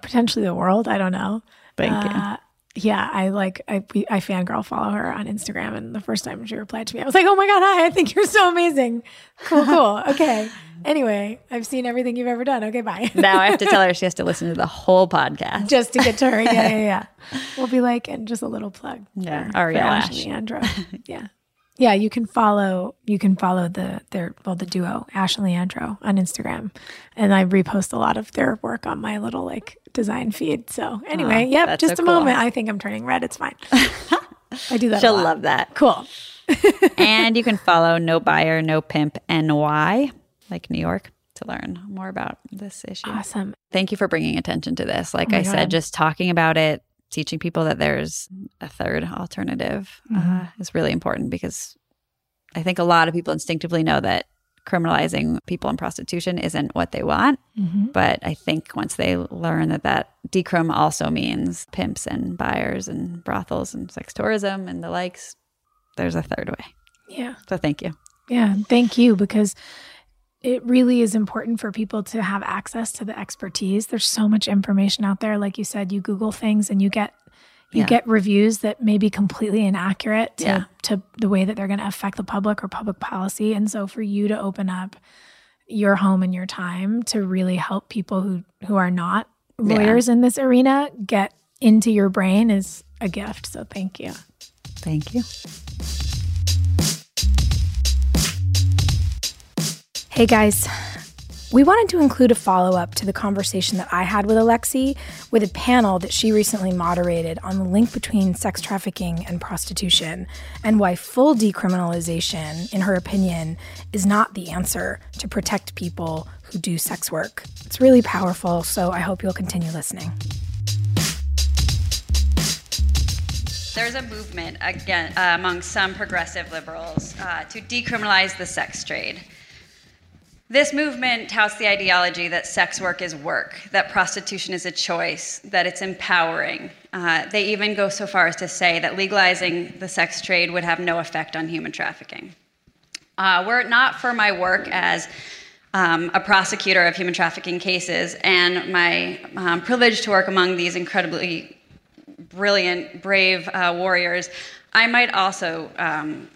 potentially the world. I don't know. Thank you. Uh, yeah, I like, I, I fangirl follow her on Instagram. And the first time she replied to me, I was like, oh my God, hi, I think you're so amazing. Cool, cool. [LAUGHS] Okay. Anyway, I've seen everything you've ever done. Okay, bye. Now I have to tell her she [LAUGHS] has to listen to the whole podcast. Just to get to her. Yeah, yeah, yeah. [LAUGHS] We'll be like, and just a little plug. Yeah, Ariel Ashe. Yeah. Yeah, you can follow you can follow the their well the duo Ashe and Leandro on Instagram, and I repost a lot of their work on my little like design feed. So anyway, yep, just so a cool. moment. I think I'm turning red. It's fine. [LAUGHS] I do that. a She'll love that. Cool. [LAUGHS] and you can follow No Buyer, No Pimp NY, like New York, to learn more about this issue. Awesome. Thank you for bringing attention to this. Like Oh I said, just talking about it, teaching people that there's a third alternative Mm-hmm. uh, is really important because I think a lot of people instinctively know that criminalizing people in prostitution isn't what they want. Mm-hmm. But I think once they learn that that decrim also means pimps and buyers and brothels and sex tourism and the likes, there's a third way. Yeah. So thank you. Yeah, thank you because it really is important for people to have access to the expertise. There's so much information out there like you said you google things and you get you Yeah. get reviews that may be completely inaccurate to Yeah. to the way that they're going to affect the public or public policy and so for you to open up your home and your time to really help people who who are not lawyers in this arena get into your brain is a gift. So thank you. Thank you. Hey guys, we wanted to include a follow up to the conversation that I had with Alexi with a panel that she recently moderated on the link between sex trafficking and prostitution and why full decriminalization, in her opinion, is not the answer to protect people who do sex work. It's really powerful, so I hope you'll continue listening. There's a movement again uh, among some progressive liberals uh, to decriminalize the sex trade. This movement touts the ideology that sex work is work, that prostitution is a choice, that it's empowering. Uh, they even go so far as to say that legalizing the sex trade would have no effect on human trafficking. Uh, were it not for my work as um, a prosecutor of human trafficking cases and my um, privilege to work among these incredibly brilliant, brave uh, warriors, I might also um,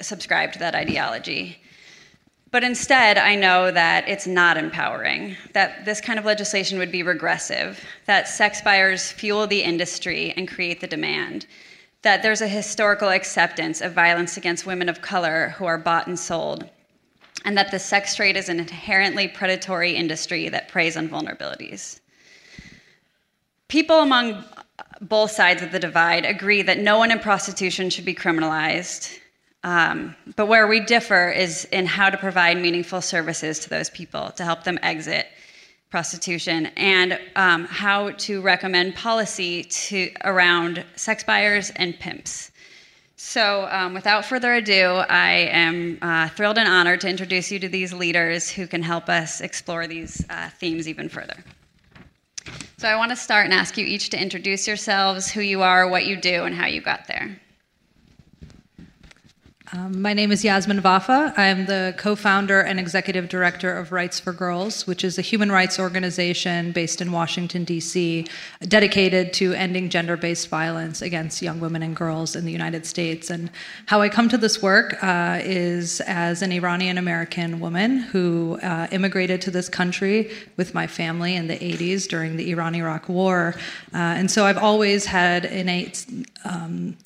subscribe to that ideology. But instead, I know that it's not empowering, that this kind of legislation would be regressive, that sex buyers fuel the industry and create the demand, that there's a historical acceptance of violence against women of color who are bought and sold, and that the sex trade is an inherently predatory industry that preys on vulnerabilities. People among both sides of the divide agree that no one in prostitution should be criminalized. Um, but where we differ is in how to provide meaningful services to those people to help them exit prostitution and um, how to recommend policy to around sex buyers and pimps. So, um, without further ado, I am uh, thrilled and honored to introduce you to these leaders who can help us explore these uh, themes even further. So, I want to start and ask you each to introduce yourselves, who you are, what you do, and how you got there. Um, my name is Yasmin Vafa. I am the co founder and executive director of Rights for Girls, which is a human rights organization based in Washington, D.C., dedicated to ending gender based violence against young women and girls in the United States. And how I come to this work uh, is as an Iranian American woman who uh, immigrated to this country with my family in the 80s during the Iran Iraq War. Uh, and so I've always had innate. Um,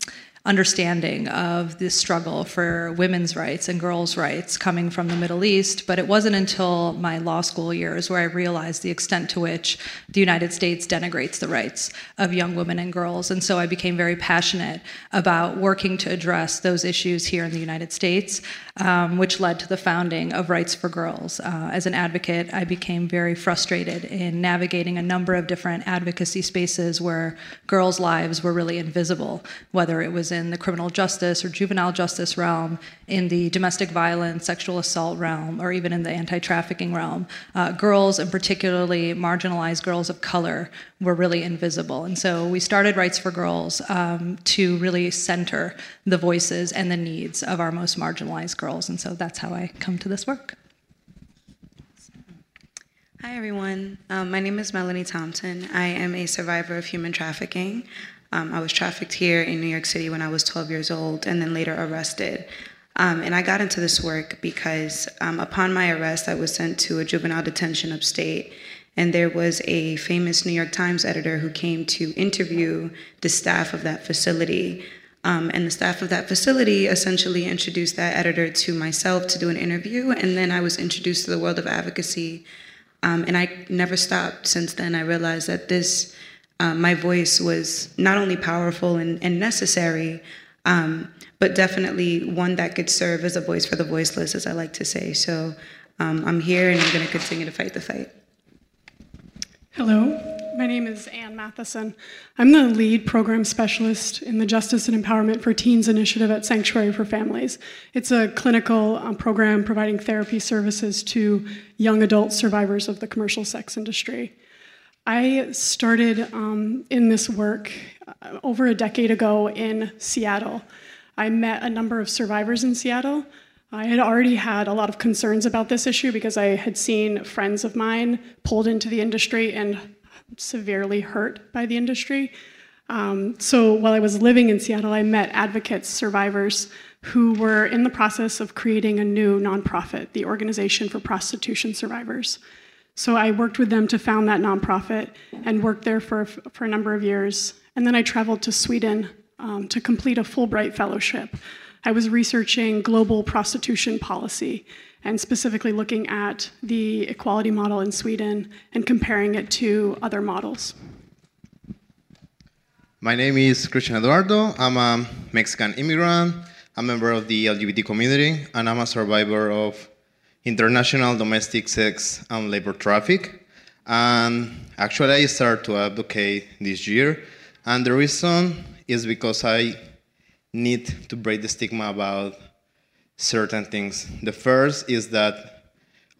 understanding of the struggle for women's rights and girls' rights coming from the Middle East. But it wasn't until my law school years where I realized the extent to which the United States denigrates the rights of young women and girls. And so I became very passionate about working to address those issues here in the United States, um, which led to the founding of Rights for Girls. Uh, as an advocate, I became very frustrated in navigating a number of different advocacy spaces where girls' lives were really invisible, whether it was in in the criminal justice or juvenile justice realm, in the domestic violence, sexual assault realm, or even in the anti trafficking realm. Uh, girls, and particularly marginalized girls of color, were really invisible. And so we started Rights for Girls um, to really center the voices and the needs of our most marginalized girls. And so that's how I come to this work. Hi, everyone. Um, my name is Melanie Thompson. I am a survivor of human trafficking. Um, I was trafficked here in New York City when I was 12 years old and then later arrested. Um, and I got into this work because um, upon my arrest, I was sent to a juvenile detention upstate. And there was a famous New York Times editor who came to interview the staff of that facility. Um, and the staff of that facility essentially introduced that editor to myself to do an interview. And then I was introduced to the world of advocacy. Um, and I never stopped since then. I realized that this um, my voice was not only powerful and, and necessary, um, but definitely one that could serve as a voice for the voiceless, as I like to say. So um, I'm here and I'm going to continue to fight the fight. Hello, my name is Ann Matheson. I'm the lead program specialist in the Justice and Empowerment for Teens initiative at Sanctuary for Families. It's a clinical um, program providing therapy services to young adult survivors of the commercial sex industry. I started um, in this work uh, over a decade ago in Seattle. I met a number of survivors in Seattle. I had already had a lot of concerns about this issue because I had seen friends of mine pulled into the industry and severely hurt by the industry. Um, so while I was living in Seattle, I met advocates, survivors who were in the process of creating a new nonprofit, the Organization for Prostitution Survivors. So I worked with them to found that nonprofit and worked there for, for a number of years. And then I traveled to Sweden um, to complete a Fulbright fellowship. I was researching global prostitution policy and specifically looking at the equality model in Sweden and comparing it to other models. My name is Christian Eduardo. I'm a Mexican immigrant, a member of the LGBT community, and I'm a survivor of international domestic sex and labor traffic. And actually, I started to advocate this year. And the reason is because I need to break the stigma about certain things. The first is that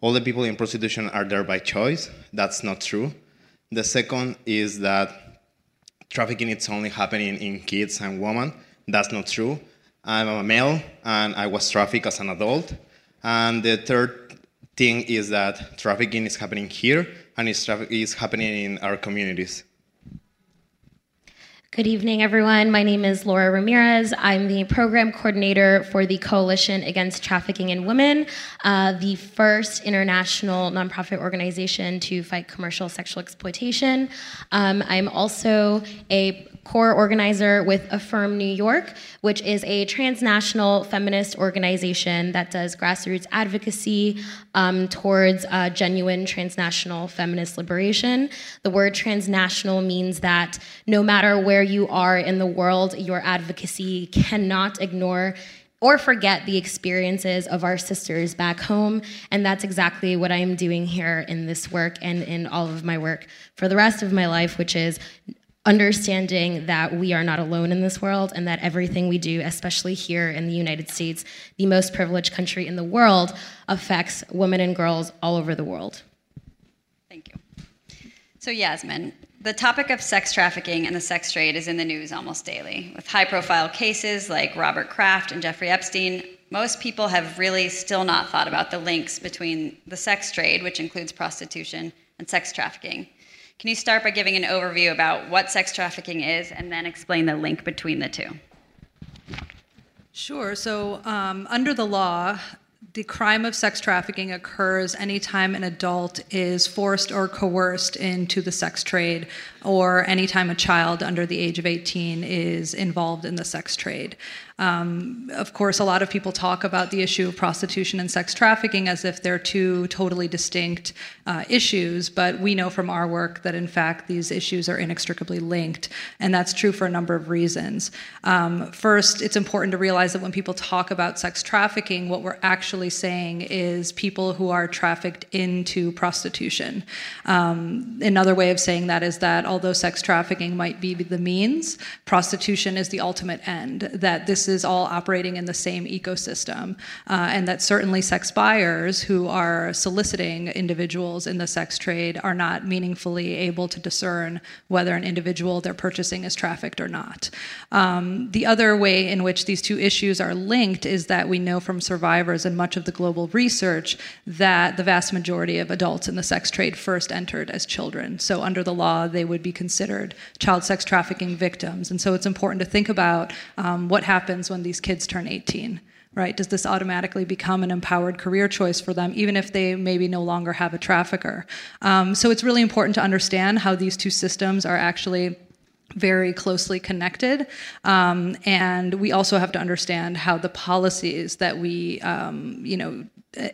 all the people in prostitution are there by choice. That's not true. The second is that trafficking is only happening in kids and women. That's not true. I'm a male and I was trafficked as an adult. And the third thing is that trafficking is happening here and it's is happening in our communities. Good evening, everyone. My name is Laura Ramirez. I'm the program coordinator for the Coalition Against Trafficking in Women, uh, the first international nonprofit organization to fight commercial sexual exploitation. Um, I'm also a core organizer with AF3IRM New York, which is a transnational feminist organization that does grassroots advocacy um, towards uh, genuine transnational feminist liberation. The word transnational means that no matter where you are in the world, your advocacy cannot ignore or forget the experiences of our sisters back home. And that's exactly what I am doing here in this work and in all of my work for the rest of my life, which is understanding that we are not alone in this world and that everything we do, especially here in the United States, the most privileged country in the world, affects women and girls all over the world. Thank you. So, Yasmin, the topic of sex trafficking and the sex trade is in the news almost daily. With high profile cases like Robert Kraft and Jeffrey Epstein, most people have really still not thought about the links between the sex trade, which includes prostitution, and sex trafficking. Can you start by giving an overview about what sex trafficking is and then explain the link between the two? Sure. So, um, under the law, the crime of sex trafficking occurs anytime an adult is forced or coerced into the sex trade, or anytime a child under the age of 18 is involved in the sex trade. Um, of course, a lot of people talk about the issue of prostitution and sex trafficking as if they're two totally distinct uh, issues, but we know from our work that in fact these issues are inextricably linked, and that's true for a number of reasons. Um, first, it's important to realize that when people talk about sex trafficking, what we're actually saying is people who are trafficked into prostitution. Um, another way of saying that is that although sex trafficking might be the means, prostitution is the ultimate end, that this all operating in the same ecosystem, uh, and that certainly sex buyers who are soliciting individuals in the sex trade are not meaningfully able to discern whether an individual they're purchasing is trafficked or not. Um, the other way in which these two issues are linked is that we know from survivors and much of the global research that the vast majority of adults in the sex trade first entered as children. So, under the law, they would be considered child sex trafficking victims. And so, it's important to think about um, what happens happens when these kids turn 18 right? Does this automatically become an empowered career choice for them, even if they maybe no longer have a trafficker? Um, so it's really important to understand how these two systems are actually very closely connected. Um, and we also have to understand how the policies that we, um, you know,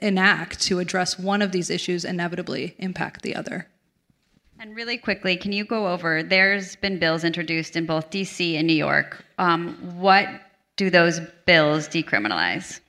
enact to address one of these issues inevitably impact the other. And really quickly, can you go over? There's been bills introduced in both DC and New York. Um, what do those bills decriminalize?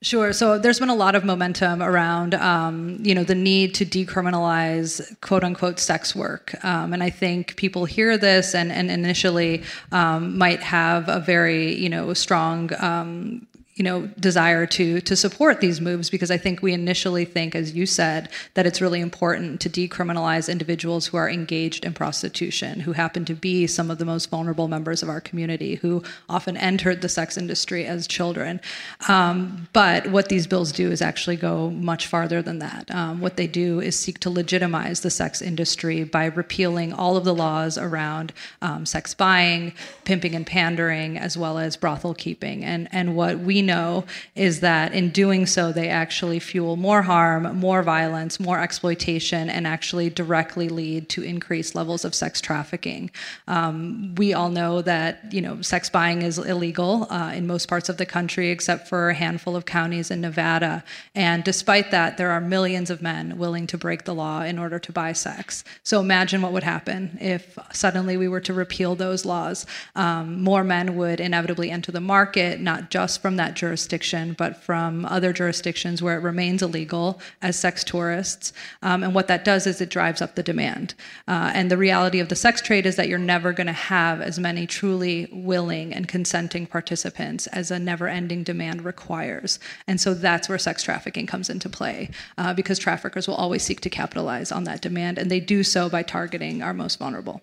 Sure. So there's been a lot of momentum around, um, you know, the need to decriminalize "quote unquote" sex work, um, and I think people hear this and, and initially um, might have a very, you know, strong um, you know desire to to support these moves because I think we initially think, as you said, that it's really important to decriminalize individuals who are engaged in prostitution, who happen to be some of the most vulnerable members of our community, who often entered the sex industry as children. Um, but what these bills do is actually go much farther than that. Um, what they do is seek to legitimize the sex industry by repealing all of the laws around um, sex buying, pimping and pandering, as well as brothel keeping. And and what we know is that in doing so, they actually fuel more harm, more violence, more exploitation, and actually directly lead to increased levels of sex trafficking. Um, we all know that you know sex buying is illegal uh, in most parts of the country, except for a handful of counties in Nevada. And despite that, there are millions of men willing to break the law in order to buy sex. So imagine what would happen if suddenly we were to repeal those laws. Um, more men would inevitably enter the market, not just from that jurisdiction, but from other jurisdictions where it remains illegal as sex tourists. Um, and what that does is it drives up the demand. Uh, and the reality of the sex trade is that you're never going to have as many truly willing and consenting participants as a never ending demand requires. And so that's where sex trafficking comes into play, uh, because traffickers will always seek to capitalize on that demand, and they do so by targeting our most vulnerable.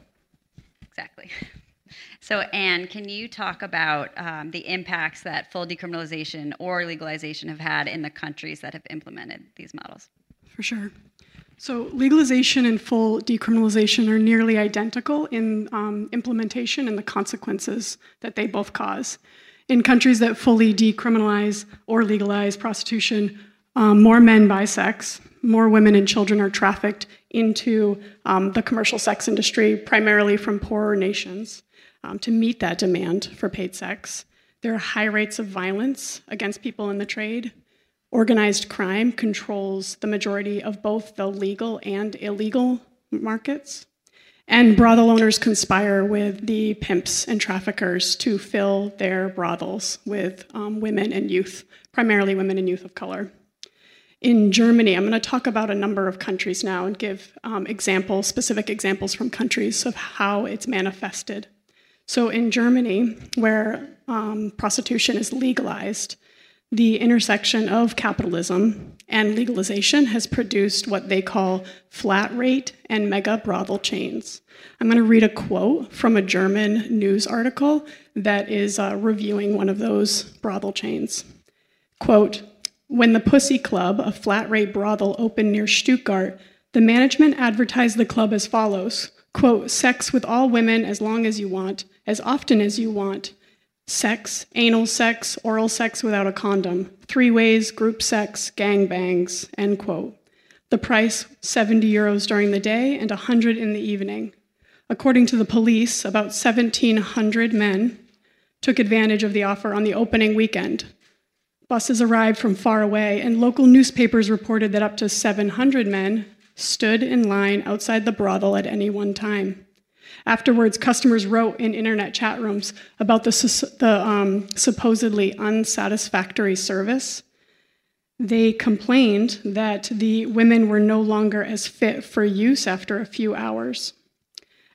Exactly. So, Anne, can you talk about um, the impacts that full decriminalization or legalization have had in the countries that have implemented these models? For sure. So, legalization and full decriminalization are nearly identical in um, implementation and the consequences that they both cause. In countries that fully decriminalize or legalize prostitution, um, more men buy sex, more women and children are trafficked into um, the commercial sex industry, primarily from poorer nations. Um, to meet that demand for paid sex. There are high rates of violence against people in the trade. Organized crime controls the majority of both the legal and illegal markets. And brothel owners conspire with the pimps and traffickers to fill their brothels with um, women and youth, primarily women and youth of color. In Germany, I'm going to talk about a number of countries now and give um, examples, specific examples from countries of how it's manifested. So, in Germany, where um, prostitution is legalized, the intersection of capitalism and legalization has produced what they call flat rate and mega brothel chains. I'm going to read a quote from a German news article that is uh, reviewing one of those brothel chains. Quote When the Pussy Club, a flat rate brothel, opened near Stuttgart, the management advertised the club as follows quote, sex with all women as long as you want, as often as you want sex, anal sex, oral sex without a condom, three ways, group sex, gang bangs, end quote. The price 70 euros during the day and 100 in the evening. According to the police, about 1,700 men took advantage of the offer on the opening weekend. Buses arrived from far away, and local newspapers reported that up to 700 men stood in line outside the brothel at any one time. Afterwards, customers wrote in internet chat rooms about the, the um, supposedly unsatisfactory service. They complained that the women were no longer as fit for use after a few hours.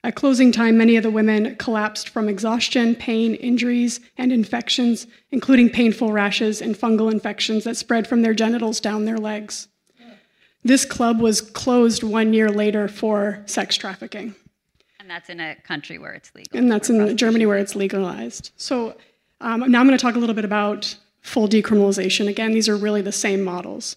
At closing time, many of the women collapsed from exhaustion, pain, injuries, and infections, including painful rashes and fungal infections that spread from their genitals down their legs. This club was closed one year later for sex trafficking that's in a country where it's legal. And that's in Germany where it's legalized. So um, now I'm going to talk a little bit about full decriminalization. Again, these are really the same models.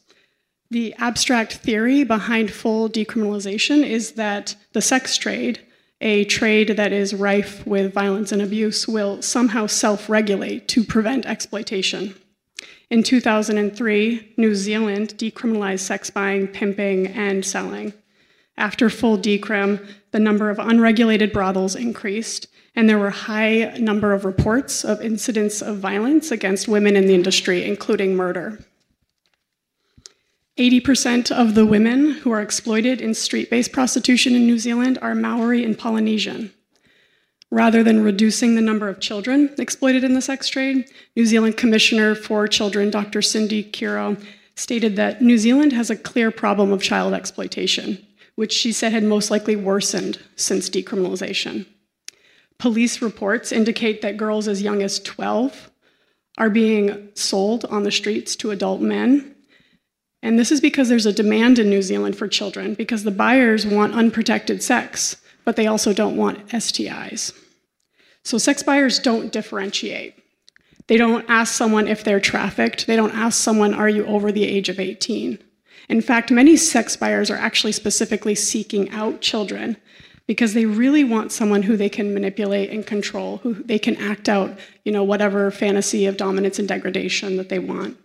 The abstract theory behind full decriminalization is that the sex trade, a trade that is rife with violence and abuse, will somehow self regulate to prevent exploitation. In 2003, New Zealand decriminalized sex buying, pimping, and selling. After full decrim, the number of unregulated brothels increased, and there were high number of reports of incidents of violence against women in the industry, including murder. 80% of the women who are exploited in street based prostitution in New Zealand are Maori and Polynesian. Rather than reducing the number of children exploited in the sex trade, New Zealand Commissioner for Children, Dr. Cindy Kiro, stated that New Zealand has a clear problem of child exploitation which she said had most likely worsened since decriminalization. Police reports indicate that girls as young as 12 are being sold on the streets to adult men. And this is because there's a demand in New Zealand for children, because the buyers want unprotected sex, but they also don't want STIs. So sex buyers don't differentiate. They don't ask someone if they're trafficked. They don't ask someone, Are you over the age of 18? In fact, many sex buyers are actually specifically seeking out children because they really want someone who they can manipulate and control, who they can act out, you know, whatever fantasy of dominance and degradation that they want.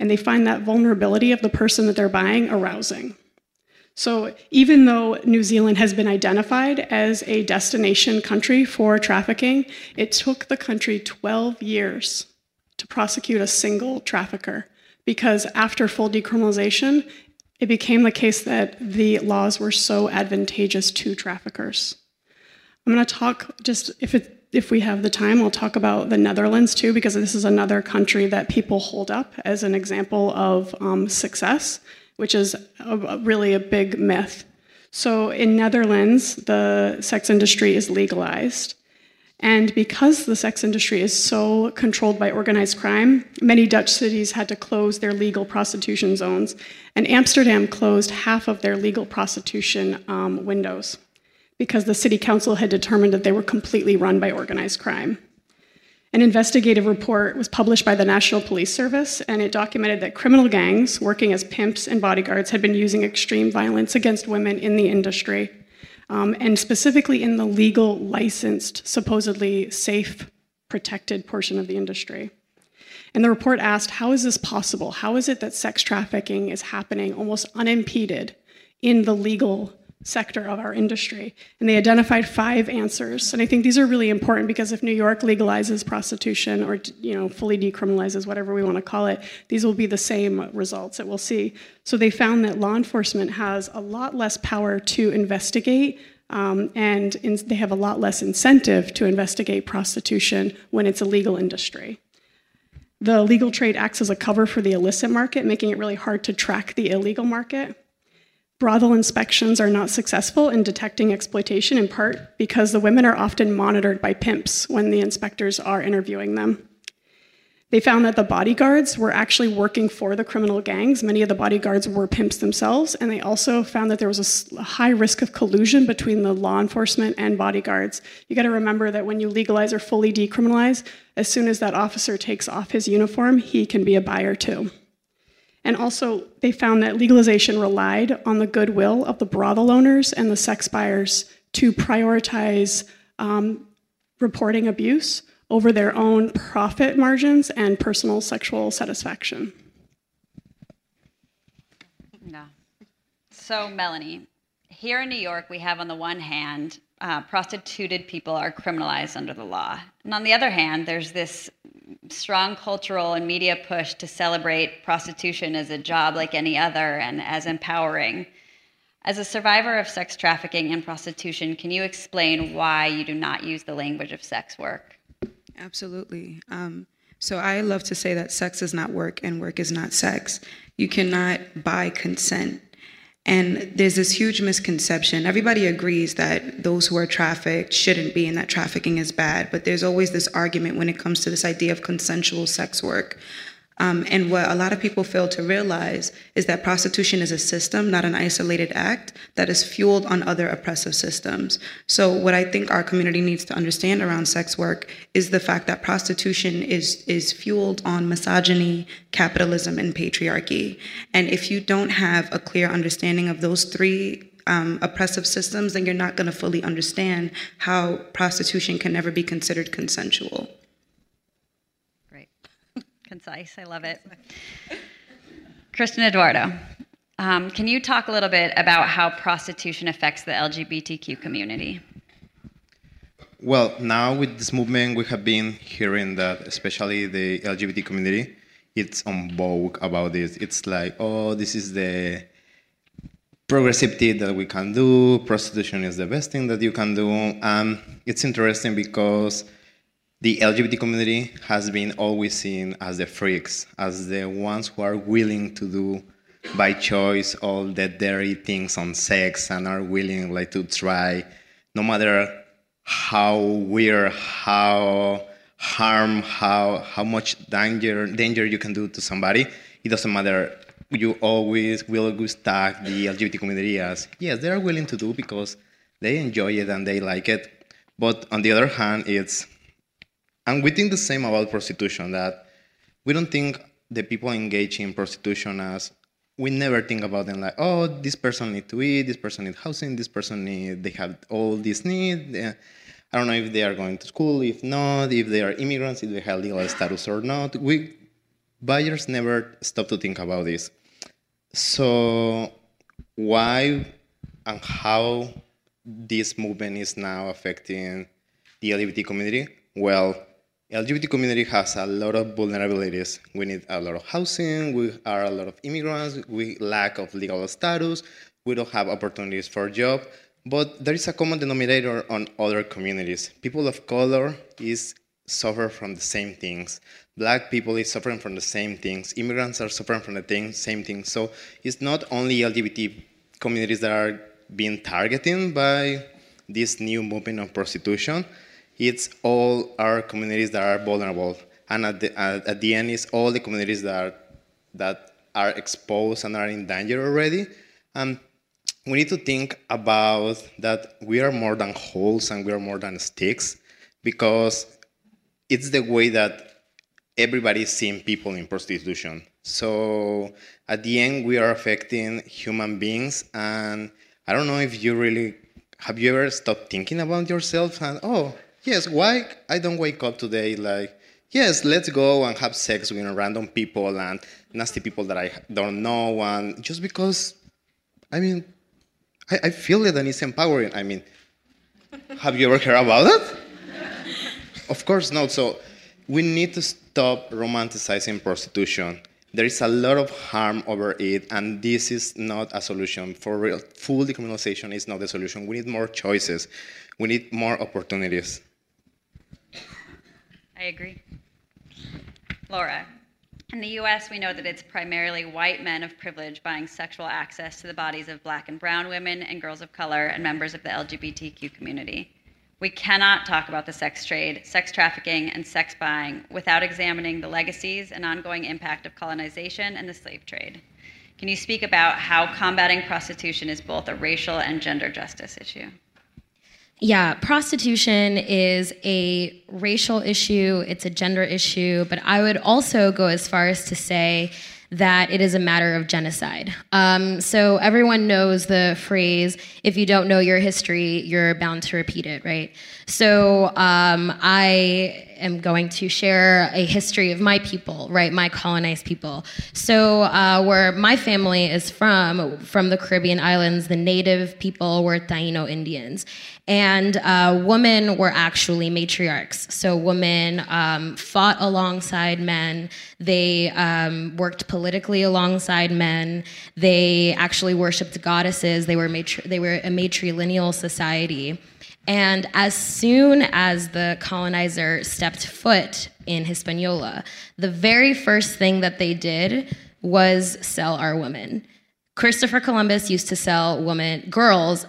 And they find that vulnerability of the person that they're buying arousing. So, even though New Zealand has been identified as a destination country for trafficking, it took the country 12 years to prosecute a single trafficker because after full decriminalization, it became the case that the laws were so advantageous to traffickers. I'm going to talk just if it, if we have the time, I'll talk about the Netherlands too, because this is another country that people hold up as an example of um, success, which is a, a really a big myth. So in Netherlands, the sex industry is legalized, and because the sex industry is so controlled by organized crime, many Dutch cities had to close their legal prostitution zones, and Amsterdam closed half of their legal prostitution um, windows because the city council had determined that they were completely run by organized crime. An investigative report was published by the National Police Service, and it documented that criminal gangs working as pimps and bodyguards had been using extreme violence against women in the industry um, and specifically in the legal, licensed, supposedly safe, protected portion of the industry. And the report asked, how is this possible? How is it that sex trafficking is happening almost unimpeded in the legal sector of our industry. And they identified five answers. And I think these are really important because if New York legalizes prostitution or you know fully decriminalizes whatever we want to call it, these will be the same results that we'll see. So they found that law enforcement has a lot less power to investigate um, and in, they have a lot less incentive to investigate prostitution when it's a legal industry. The legal trade acts as a cover for the illicit market, making it really hard to track the illegal market. Brothel inspections are not successful in detecting exploitation in part because the women are often monitored by pimps when the inspectors are interviewing them. They found that the bodyguards were actually working for the criminal gangs. Many of the bodyguards were pimps themselves, and they also found that there was a high risk of collusion between the law enforcement and bodyguards. You got to remember that when you legalize or fully decriminalize, as soon as that officer takes off his uniform, he can be a buyer too. And also, they found that legalization relied on the goodwill of the brothel owners and the sex buyers to prioritize um, reporting abuse over their own profit margins and personal sexual satisfaction. No. So, Melanie, here in New York, we have on the one hand, uh, prostituted people are criminalized under the law. And on the other hand, there's this strong cultural and media push to celebrate prostitution as a job like any other and as empowering. As a survivor of sex trafficking and prostitution, can you explain why you do not use the language of sex work? Absolutely. Um, so I love to say that sex is not work and work is not sex. You cannot buy consent. And there's this huge misconception. Everybody agrees that those who are trafficked shouldn't be and that trafficking is bad. But there's always this argument when it comes to this idea of consensual sex work. Um, and what a lot of people fail to realize is that prostitution is a system, not an isolated act, that is fueled on other oppressive systems. So, what I think our community needs to understand around sex work is the fact that prostitution is, is fueled on misogyny, capitalism, and patriarchy. And if you don't have a clear understanding of those three um, oppressive systems, then you're not going to fully understand how prostitution can never be considered consensual concise. I love it. [LAUGHS] Christian Eduardo, um, can you talk a little bit about how prostitution affects the LGBTQ community? Well, now with this movement, we have been hearing that, especially the LGBT community, it's on vogue about this. It's like, oh, this is the progressive thing that we can do. Prostitution is the best thing that you can do. Um, it's interesting because the LGBT community has been always seen as the freaks, as the ones who are willing to do by choice all the dirty things on sex and are willing like to try no matter how weird, how harm, how how much danger danger you can do to somebody. It doesn't matter. You always will always tag the LGBT community as yes, they are willing to do because they enjoy it and they like it. But on the other hand, it's and we think the same about prostitution that we don't think the people engaging in prostitution as we never think about them like, oh, this person need to eat, this person need housing, this person need they have all these needs. Eh, I don't know if they are going to school, if not, if they are immigrants, if they have legal status or not. We buyers never stop to think about this. So why and how this movement is now affecting the LGBT community? Well, LGBT community has a lot of vulnerabilities. We need a lot of housing. We are a lot of immigrants. We lack of legal status. We don't have opportunities for job. But there is a common denominator on other communities. People of color is suffer from the same things. Black people is suffering from the same things. Immigrants are suffering from the thing, same things. So it's not only LGBT communities that are being targeted by this new movement of prostitution it's all our communities that are vulnerable. And at the, at, the end, it's all the communities that are, that are exposed and are in danger already. And we need to think about that we are more than holes and we are more than sticks because it's the way that everybody is seeing people in prostitution. So at the end, we are affecting human beings. And I don't know if you really have you ever stopped thinking about yourself and, oh, yes, why I don't wake up today like, yes, let's go and have sex with random people and nasty people that I don't know, and just because, I mean, I, I feel it and it's empowering. I mean, have you ever heard about that? [LAUGHS] of course not. So we need to stop romanticizing prostitution. There is a lot of harm over it, and this is not a solution. For real, full decriminalization is not the solution. We need more choices. We need more opportunities. I agree. Laura, in the US, we know that it's primarily white men of privilege buying sexual access to the bodies of black and brown women and girls of color and members of the LGBTQ community. We cannot talk about the sex trade, sex trafficking, and sex buying without examining the legacies and ongoing impact of colonization and the slave trade. Can you speak about how combating prostitution is both a racial and gender justice issue? Yeah, prostitution is a racial issue, it's a gender issue, but I would also go as far as to say that it is a matter of genocide. Um, so everyone knows the phrase, if you don't know your history, you're bound to repeat it, right? So um, I am going to share a history of my people, right? My colonized people. So uh, where my family is from, from the Caribbean islands, the native people were Taino Indians. And uh, women were actually matriarchs. So women um, fought alongside men. They um, worked politically alongside men. They actually worshipped goddesses. They were matri- they were a matrilineal society. And as soon as the colonizer stepped foot in Hispaniola, the very first thing that they did was sell our women. Christopher Columbus used to sell women, girls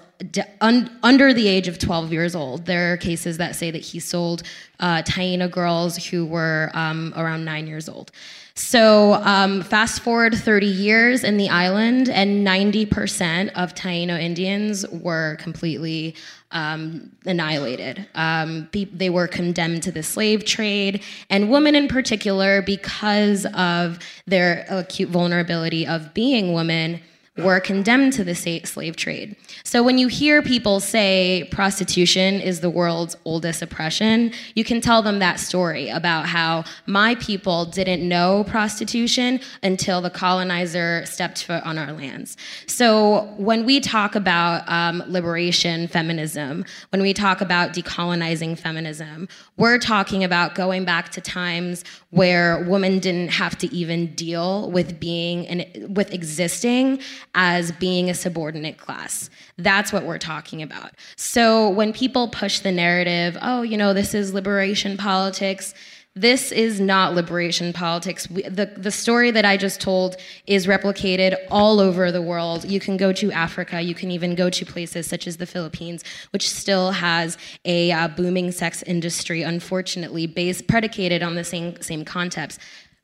un, under the age of 12 years old. There are cases that say that he sold uh, Taino girls who were um, around nine years old. So, um, fast forward 30 years in the island, and 90% of Taino Indians were completely um, annihilated. Um, they were condemned to the slave trade, and women in particular, because of their acute vulnerability of being women, were condemned to the slave trade. So when you hear people say prostitution is the world's oldest oppression, you can tell them that story about how my people didn't know prostitution until the colonizer stepped foot on our lands. So when we talk about um, liberation feminism, when we talk about decolonizing feminism, we're talking about going back to times where women didn't have to even deal with being and with existing as being a subordinate class. That's what we're talking about. So when people push the narrative, oh, you know, this is liberation politics, this is not liberation politics. We, the, the story that I just told is replicated all over the world. You can go to Africa, you can even go to places such as the Philippines, which still has a uh, booming sex industry, unfortunately, based predicated on the same, same concepts.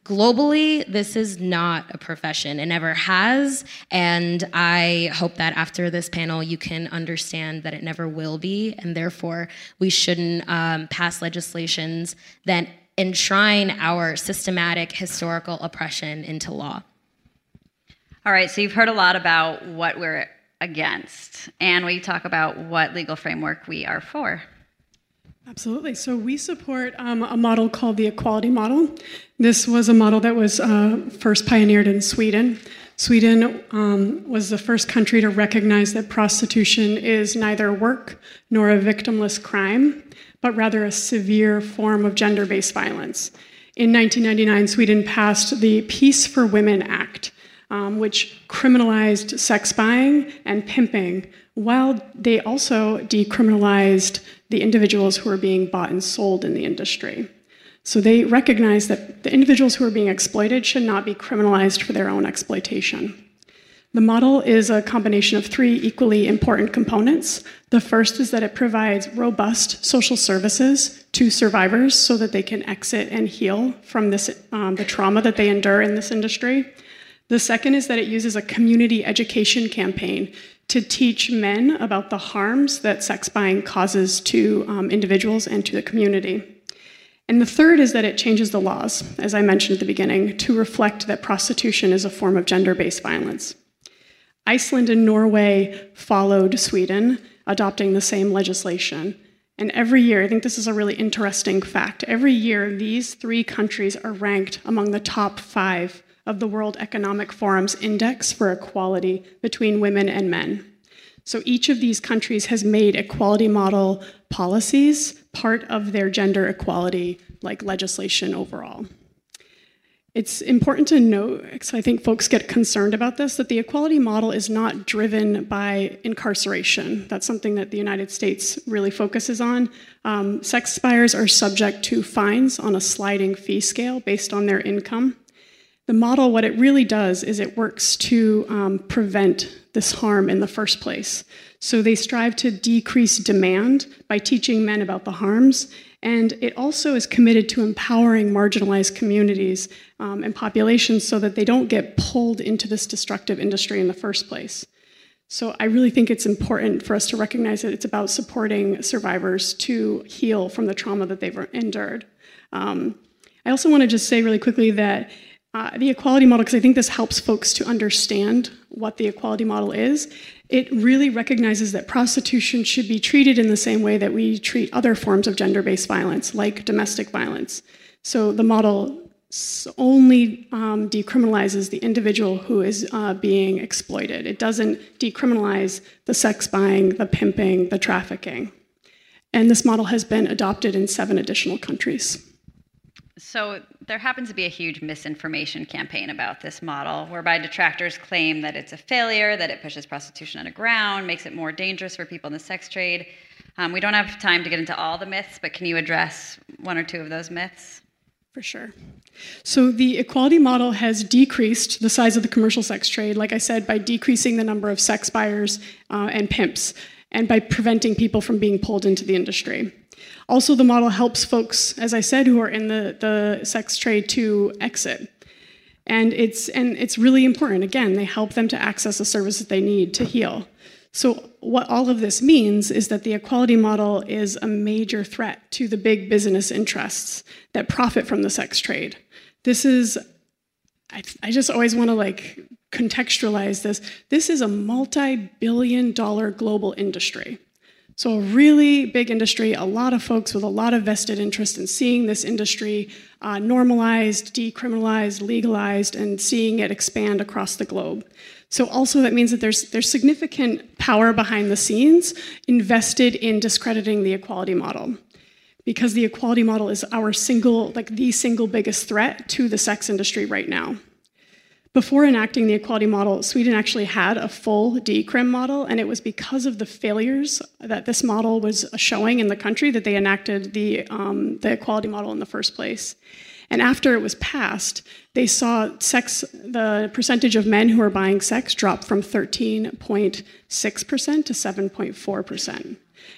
Globally, this is not a profession. It never has. And I hope that after this panel, you can understand that it never will be. And therefore, we shouldn't um, pass legislations that enshrine our systematic historical oppression into law. All right, so you've heard a lot about what we're against, and we talk about what legal framework we are for. Absolutely. So we support um, a model called the equality model. This was a model that was uh, first pioneered in Sweden. Sweden um, was the first country to recognize that prostitution is neither work nor a victimless crime, but rather a severe form of gender based violence. In 1999, Sweden passed the Peace for Women Act, um, which criminalized sex buying and pimping, while they also decriminalized the individuals who are being bought and sold in the industry. So they recognize that the individuals who are being exploited should not be criminalized for their own exploitation. The model is a combination of three equally important components. The first is that it provides robust social services to survivors so that they can exit and heal from this, um, the trauma that they endure in this industry. The second is that it uses a community education campaign to teach men about the harms that sex buying causes to um, individuals and to the community. And the third is that it changes the laws, as I mentioned at the beginning, to reflect that prostitution is a form of gender based violence. Iceland and Norway followed Sweden, adopting the same legislation. And every year, I think this is a really interesting fact, every year these three countries are ranked among the top five of the World Economic Forum's Index for Equality between women and men. So each of these countries has made equality model policies part of their gender equality like legislation overall. It's important to note, because I think folks get concerned about this, that the equality model is not driven by incarceration. That's something that the United States really focuses on. Um, sex buyers are subject to fines on a sliding fee scale based on their income. The model, what it really does is it works to um, prevent this harm in the first place. So they strive to decrease demand by teaching men about the harms and it also is committed to empowering marginalized communities um, and populations so that they don't get pulled into this destructive industry in the first place. So I really think it's important for us to recognize that it's about supporting survivors to heal from the trauma that they've endured. Um, I also want to just say really quickly that uh, the equality model, because I think this helps folks to understand what the equality model is, it really recognizes that prostitution should be treated in the same way that we treat other forms of gender based violence, like domestic violence. So the model only um, decriminalizes the individual who is uh, being exploited. It doesn't decriminalize the sex buying, the pimping, the trafficking. And this model has been adopted in seven additional countries. So there happens to be a huge misinformation campaign about this model, whereby detractors claim that it's a failure, that it pushes prostitution underground, makes it more dangerous for people in the sex trade. Um, we don't have time to get into all the myths, but can you address one or two of those myths? For sure. So the equality model has decreased the size of the commercial sex trade, like I said, by decreasing the number of sex buyers uh, and pimps, and by preventing people from being pulled into the industry. Also, the model helps folks, as I said, who are in the, the sex trade to exit. And it's, and it's really important. Again, they help them to access the services they need to heal. So, what all of this means is that the equality model is a major threat to the big business interests that profit from the sex trade. This is, I, I just always want to like contextualize this. This is a multi billion dollar global industry. So, a really big industry, a lot of folks with a lot of vested interest in seeing this industry uh, normalized, decriminalized, legalized, and seeing it expand across the globe. So, also, that means that there's, there's significant power behind the scenes invested in discrediting the equality model. Because the equality model is our single, like the single biggest threat to the sex industry right now. Before enacting the equality model, Sweden actually had a full decrim model, and it was because of the failures that this model was showing in the country that they enacted the, um, the equality model in the first place. And after it was passed, they saw sex, the percentage of men who are buying sex drop from 13.6% to 7.4%.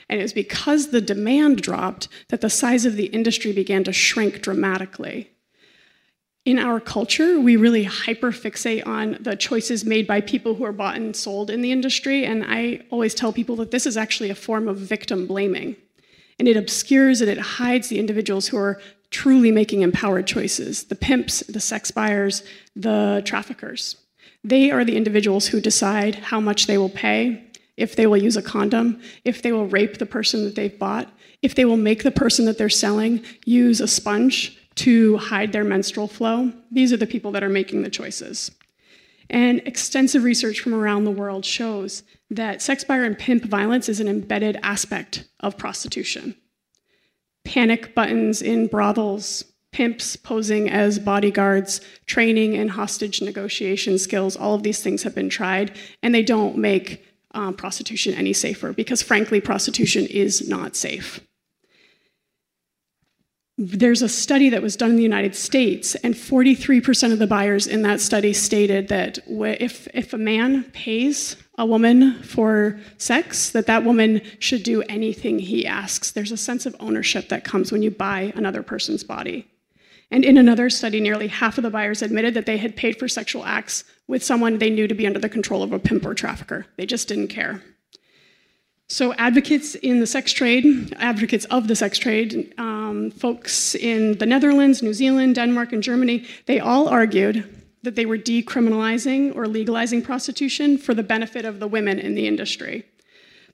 And it was because the demand dropped that the size of the industry began to shrink dramatically in our culture, we really hyperfixate on the choices made by people who are bought and sold in the industry. And I always tell people that this is actually a form of victim blaming. And it obscures and it hides the individuals who are truly making empowered choices the pimps, the sex buyers, the traffickers. They are the individuals who decide how much they will pay, if they will use a condom, if they will rape the person that they've bought, if they will make the person that they're selling use a sponge to hide their menstrual flow. These are the people that are making the choices. And extensive research from around the world shows that sex buyer and pimp violence is an embedded aspect of prostitution. Panic buttons in brothels, pimps posing as bodyguards, training and hostage negotiation skills, all of these things have been tried, and they don't make um, prostitution any safer because, frankly, prostitution is not safe there's a study that was done in the United States, and 43% of the buyers in that study stated that if, if a man pays a woman for sex, that that woman should do anything he asks. There's a sense of ownership that comes when you buy another person's body. And in another study, nearly half of the buyers admitted that they had paid for sexual acts with someone they knew to be under the control of a pimp or trafficker. They just didn't care. So, advocates in the sex trade, advocates of the sex trade, um, folks in the Netherlands, New Zealand, Denmark, and Germany, they all argued that they were decriminalizing or legalizing prostitution for the benefit of the women in the industry.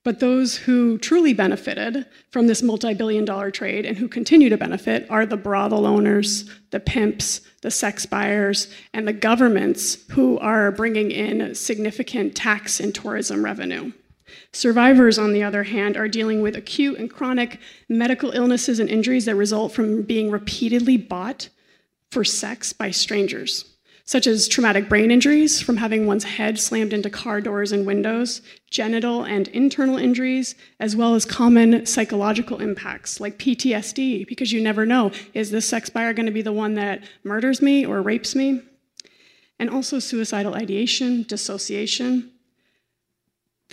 But those who truly benefited from this multi billion dollar trade and who continue to benefit are the brothel owners, the pimps, the sex buyers, and the governments who are bringing in significant tax and tourism revenue. Survivors, on the other hand, are dealing with acute and chronic medical illnesses and injuries that result from being repeatedly bought for sex by strangers such as traumatic brain injuries from having one's head slammed into car doors and windows, genital and internal injuries, as well as common psychological impacts like PTSD, because you never know is this sex buyer going to be the one that murders me or rapes me? And also suicidal ideation, dissociation.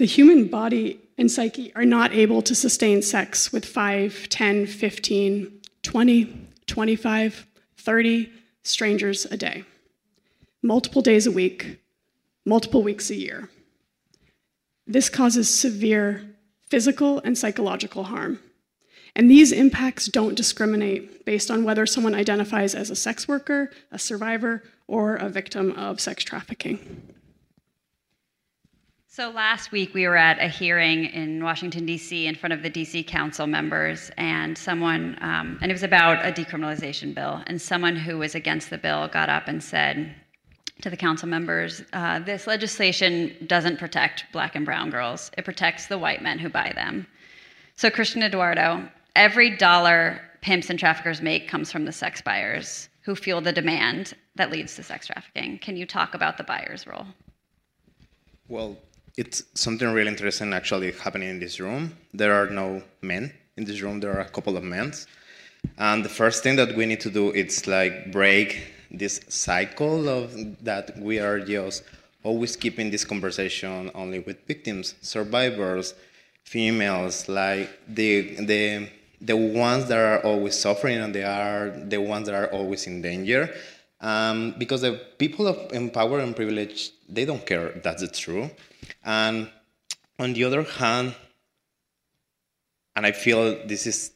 The human body and psyche are not able to sustain sex with 5, 10, 15, 20, 25, 30 strangers a day multiple days a week, multiple weeks a year. This causes severe physical and psychological harm. And these impacts don't discriminate based on whether someone identifies as a sex worker, a survivor, or a victim of sex trafficking. So last week we were at a hearing in Washington D.C. in front of the D.C. Council members, and someone, um, and it was about a decriminalization bill, and someone who was against the bill got up and said, to the council members uh, this legislation doesn't protect black and brown girls, it protects the white men who buy them. So, Christian Eduardo, every dollar pimps and traffickers make comes from the sex buyers who feel the demand that leads to sex trafficking. Can you talk about the buyer's role? Well, it's something really interesting actually happening in this room. There are no men in this room, there are a couple of men. And the first thing that we need to do is like break this cycle of that we are just always keeping this conversation only with victims, survivors, females, like the the the ones that are always suffering and they are the ones that are always in danger. Um, because the people of power and privilege, they don't care that's the true. And on the other hand, and I feel this is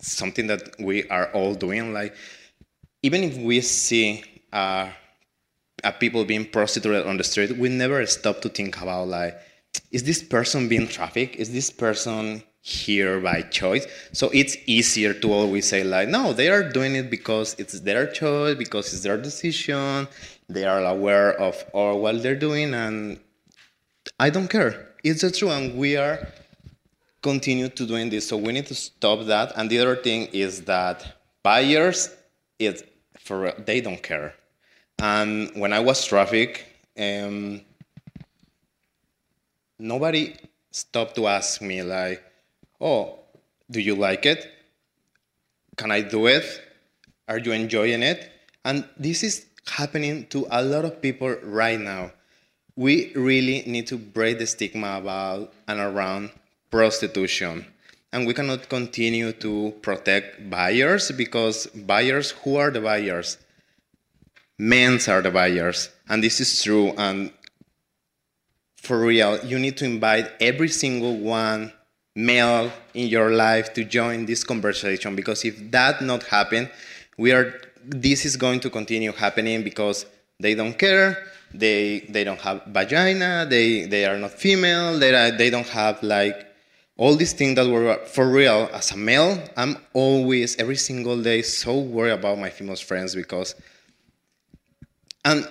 something that we are all doing, like even if we see uh, uh, people being prostituted on the street, we never stop to think about like, is this person being trafficked? Is this person here by choice? So it's easier to always say like, no, they are doing it because it's their choice, because it's their decision. They are aware of all what they're doing, and I don't care. It's the truth, and we are continue to doing this. So we need to stop that. And the other thing is that buyers, it's for they don't care. And when I was traffic, um, nobody stopped to ask me like, "Oh, do you like it? Can I do it? Are you enjoying it?" And this is happening to a lot of people right now. We really need to break the stigma about and around prostitution. And we cannot continue to protect buyers because buyers who are the buyers? Men are the buyers. And this is true. And for real you need to invite every single one male in your life to join this conversation because if that not happen we are this is going to continue happening because they don't care they they don't have vagina they they are not female they are, they don't have like all these things that were for real. As a male i'm always every single day so worried about my female friends because and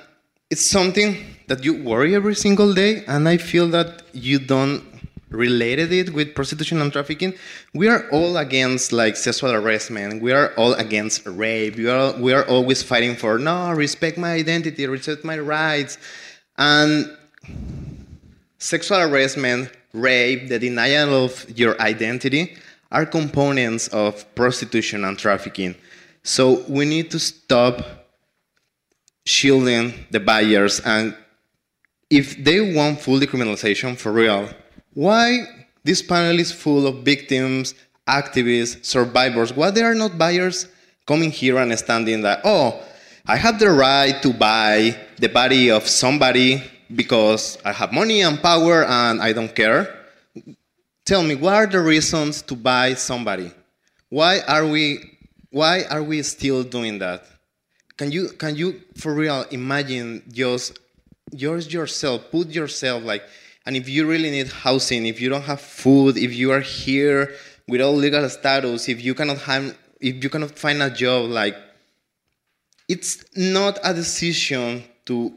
it's something that you worry every single day and i feel that you don't related it with prostitution and trafficking we are all against like sexual harassment we are all against rape. We are we are always fighting for no respect my identity respect my rights. And sexual harassment rape, the denial of your identity are components of prostitution and trafficking. So we need to stop shielding the buyers. And if they want full decriminalization for real, why this panel is full of victims, activists, survivors? Why they are not buyers coming here and standing that, oh, I have the right to buy the body of somebody because I have money and power and I don't care. Tell me, what are the reasons to buy somebody? Why are we, why are we still doing that? Can you, can you for real imagine just yours yourself, put yourself like, and if you really need housing, if you don't have food, if you are here without legal status, if you cannot have, if you cannot find a job, like, it's not a decision to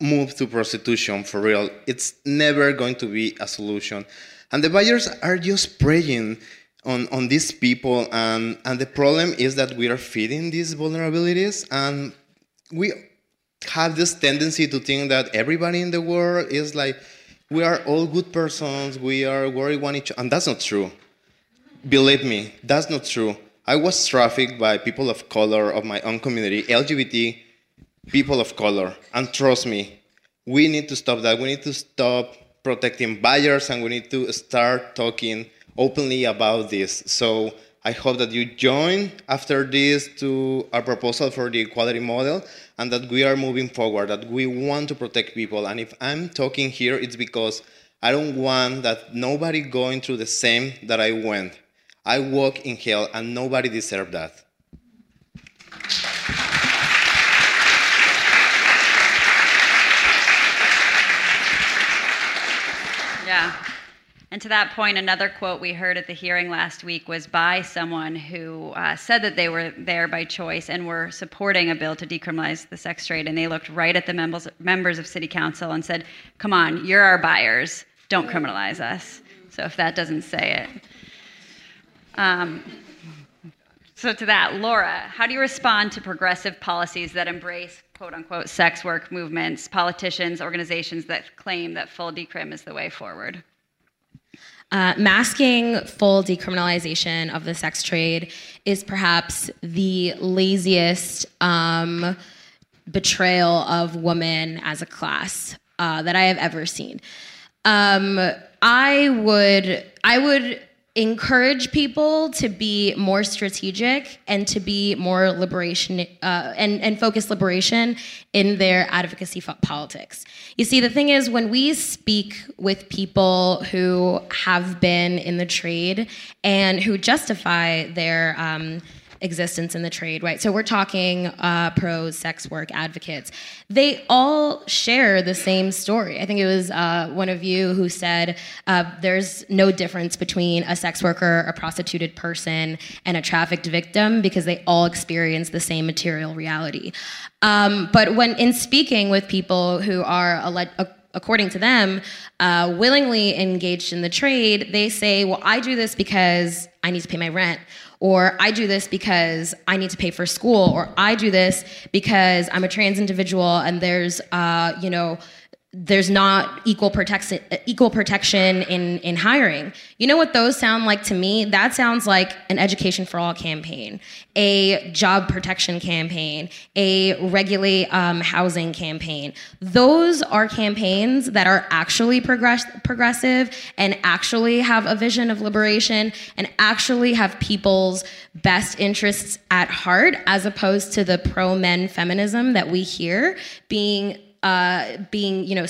move to prostitution for real. It's never going to be a solution. And the buyers are just preying on, on these people. And, and the problem is that we are feeding these vulnerabilities. And we have this tendency to think that everybody in the world is like, we are all good persons, we are worried one each and that's not true. Believe me, that's not true. I was trafficked by people of color of my own community, LGBT people of color. And trust me, we need to stop that. We need to stop protecting buyers and we need to start talking openly about this. So I hope that you join after this to our proposal for the equality model and that we are moving forward, that we want to protect people. And if I'm talking here, it's because I don't want that nobody going through the same that I went. I walk in hell and nobody deserved that. Yeah. And to that point, another quote we heard at the hearing last week was by someone who uh, said that they were there by choice and were supporting a bill to decriminalize the sex trade. And they looked right at the members, members of city council and said, Come on, you're our buyers. Don't criminalize us. So if that doesn't say it. Um, so, to that, Laura, how do you respond to progressive policies that embrace quote unquote sex work movements, politicians, organizations that claim that full decrim is the way forward? Uh, masking full decriminalization of the sex trade is perhaps the laziest um, betrayal of women as a class uh, that I have ever seen. Um, I would, I would encourage people to be more strategic and to be more liberation uh, and, and focus liberation in their advocacy politics. You see, the thing is, when we speak with people who have been in the trade and who justify their um, existence in the trade, right? So we're talking uh, pros, sex work advocates. They all share the same story. I think it was uh, one of you who said uh, there's no difference between a sex worker, a prostituted person, and a trafficked victim because they all experience the same material reality. Um, but when in speaking with people who are according to them, uh, willingly engaged in the trade, they say, Well, I do this because I need to pay my rent, or I do this because I need to pay for school, or I do this because I'm a trans individual and there's, uh, you know, there's not equal protection equal protection in in hiring. You know what those sound like to me? That sounds like an education for all campaign, a job protection campaign, a regulate um, housing campaign. Those are campaigns that are actually progress- progressive and actually have a vision of liberation and actually have people's best interests at heart, as opposed to the pro men feminism that we hear being uh, being, you know,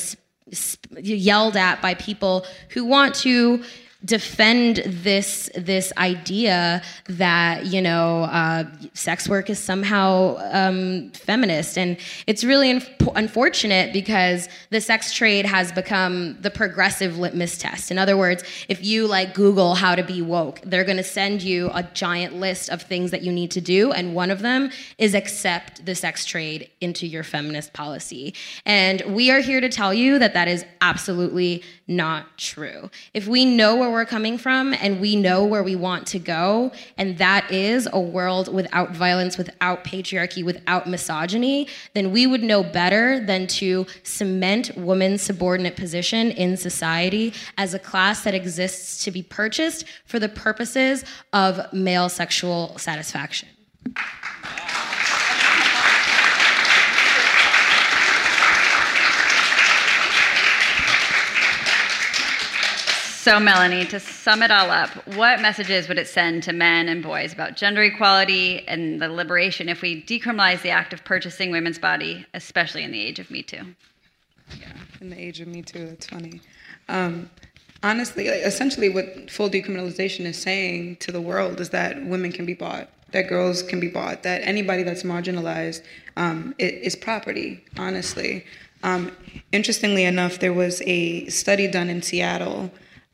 yelled at by people who want to defend this this idea that you know uh, sex work is somehow um, feminist, and it's really un- unfortunate because the sex trade has become the progressive litmus test. In other words, if you like Google how to be woke, they're going to send you a giant list of things that you need to do, and one of them is accept the sex trade into your feminist policy. And we are here to tell you that that is absolutely not true. If we know where we're coming from and we know where we want to go, and that is a world without violence, without patriarchy, without misogyny, then we would know better than to cement women's subordinate position in society as a class that exists to be purchased for the purposes of male sexual satisfaction. So, Melanie, to sum it all up, what messages would it send to men and boys about gender equality and the liberation if we decriminalize the act of purchasing women's body, especially in the age of Me Too? Yeah, in the age of Me Too, that's funny. Um, honestly, essentially, what full decriminalization is saying to the world is that women can be bought, that girls can be bought, that anybody that's marginalized um, is property, honestly. Um, interestingly enough, there was a study done in Seattle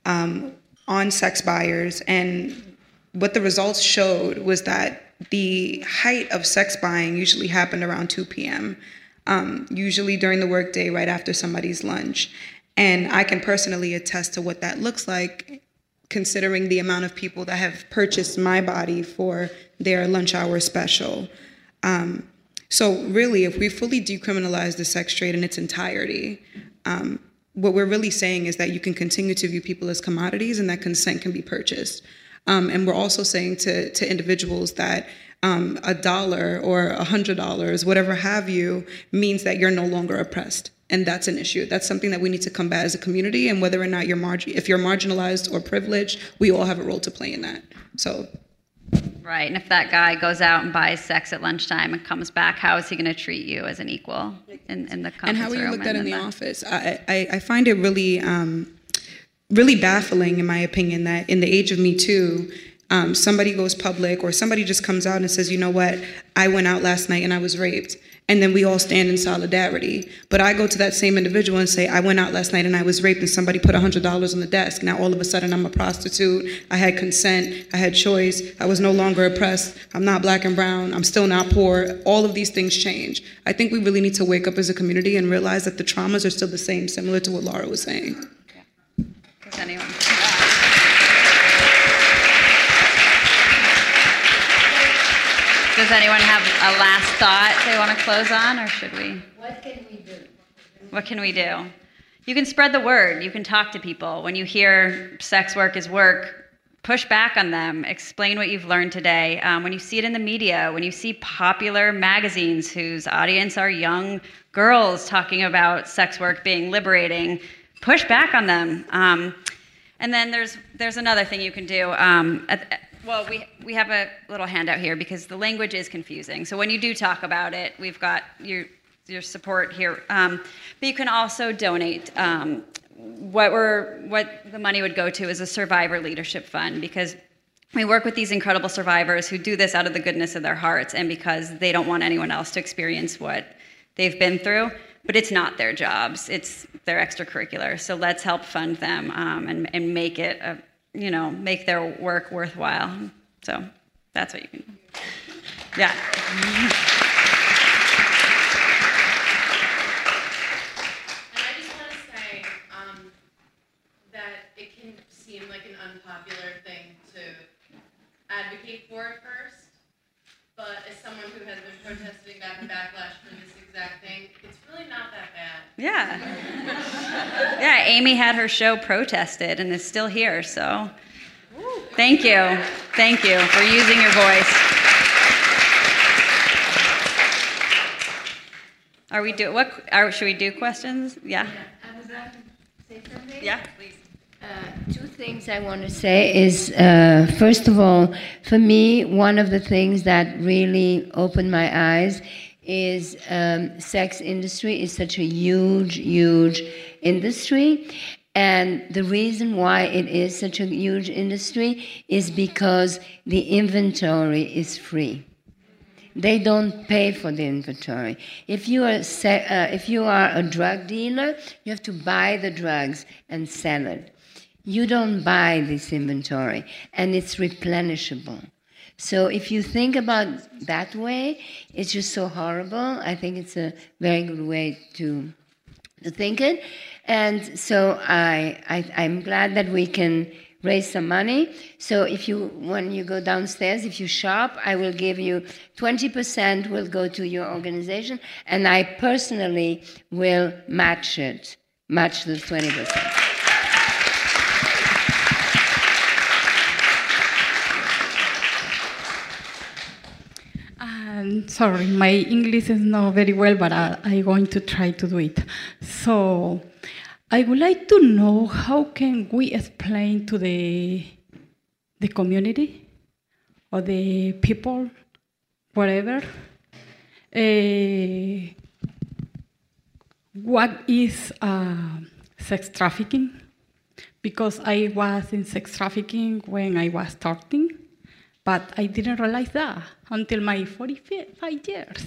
um, on sex buyers. And what the results showed was that the height of sex buying usually happened around 2 p.m. um, usually during the workday, right after somebody's lunch. And I can personally attest to what that looks like, considering the amount of people that have purchased my body for their lunch hour special. Um, so, really, if we fully decriminalize the sex trade in its entirety, um, what we're really saying is that you can continue to view people as commodities and that consent can be purchased. Um, and we're also saying to, to individuals that um, a dollar or a hundred dollars, whatever have you, means that you're no longer oppressed. And that's an issue. That's something that we need to combat as a community. And whether or not you're margin, if you're marginalized or privileged, we all have a role to play in that. So Right. And if that guy goes out and buys sex at lunchtime and comes back, how is he going to treat you as an equal in, in the conference and how are you looked at in the, the office? I, I, I find it really, um, really baffling, in my opinion, that in the age of Me Too, um, somebody goes public or somebody just comes out and says, you know what, I went out last night and I was raped. And then we all stand in solidarity. But I go to that same individual and say, I went out last night and I was raped and somebody put $100 on the desk. Now all of a sudden I'm a prostitute. I had consent. I had choice. I was no longer oppressed. I'm not black and brown. I'm still not poor. All of these things change. I think we really need to wake up as a community and realize that the traumas are still the same, similar to what Laura was saying. Does anyone? Does anyone have a last thought they want to close on, or should we? What can we do? What can we do? You can spread the word. You can talk to people. When you hear sex work is work, push back on them. Explain what you've learned today. Um, when you see it in the media, when you see popular magazines whose audience are young girls talking about sex work being liberating, push back on them. Um, and then there's there's another thing you can do. Um, at, well, we, we have a little handout here because the language is confusing. So when you do talk about it, we've got your, your support here. Um, but you can also donate. Um, what, we're, what the money would go to is a survivor leadership fund because we work with these incredible survivors who do this out of the goodness of their hearts and because they don't want anyone else to experience what they've been through. But it's not their jobs, it's their extracurricular. So let's help fund them um, and, and make it a, you know, make their work worthwhile. So that's what you can do. Yeah. And I just want to say um, that it can seem like an unpopular thing to advocate for at first, but as someone who has been protesting back and backlash for this exact thing, it's really not that bad. Yeah. Yeah, Amy had her show protested and is still here, so thank you. Thank you for using your voice. Are we do what are, should we do questions? Yeah. I would like say something. Yeah, please. Uh, two things I want to say is uh, first of all, for me, one of the things that really opened my eyes is um, sex industry is such a huge, huge industry. And the reason why it is such a huge industry is because the inventory is free. They don't pay for the inventory. If you are se- uh, if you are a drug dealer, you have to buy the drugs and sell it. You don't buy this inventory, and it's replenishable. So if you think about that way, it's just so horrible. I think it's a very good way to to think it. And so I, I I'm glad that we can raise some money. So if you when you go downstairs, if you shop, I will give you 20% will go to your organization, and I personally will match it, match the 20%. Sorry, my English is not very well, but I, I'm going to try to do it. So, I would like to know how can we explain to the the community or the people, whatever, uh, what is uh, sex trafficking? Because I was in sex trafficking when I was 13, but I didn't realize that until my 45 years.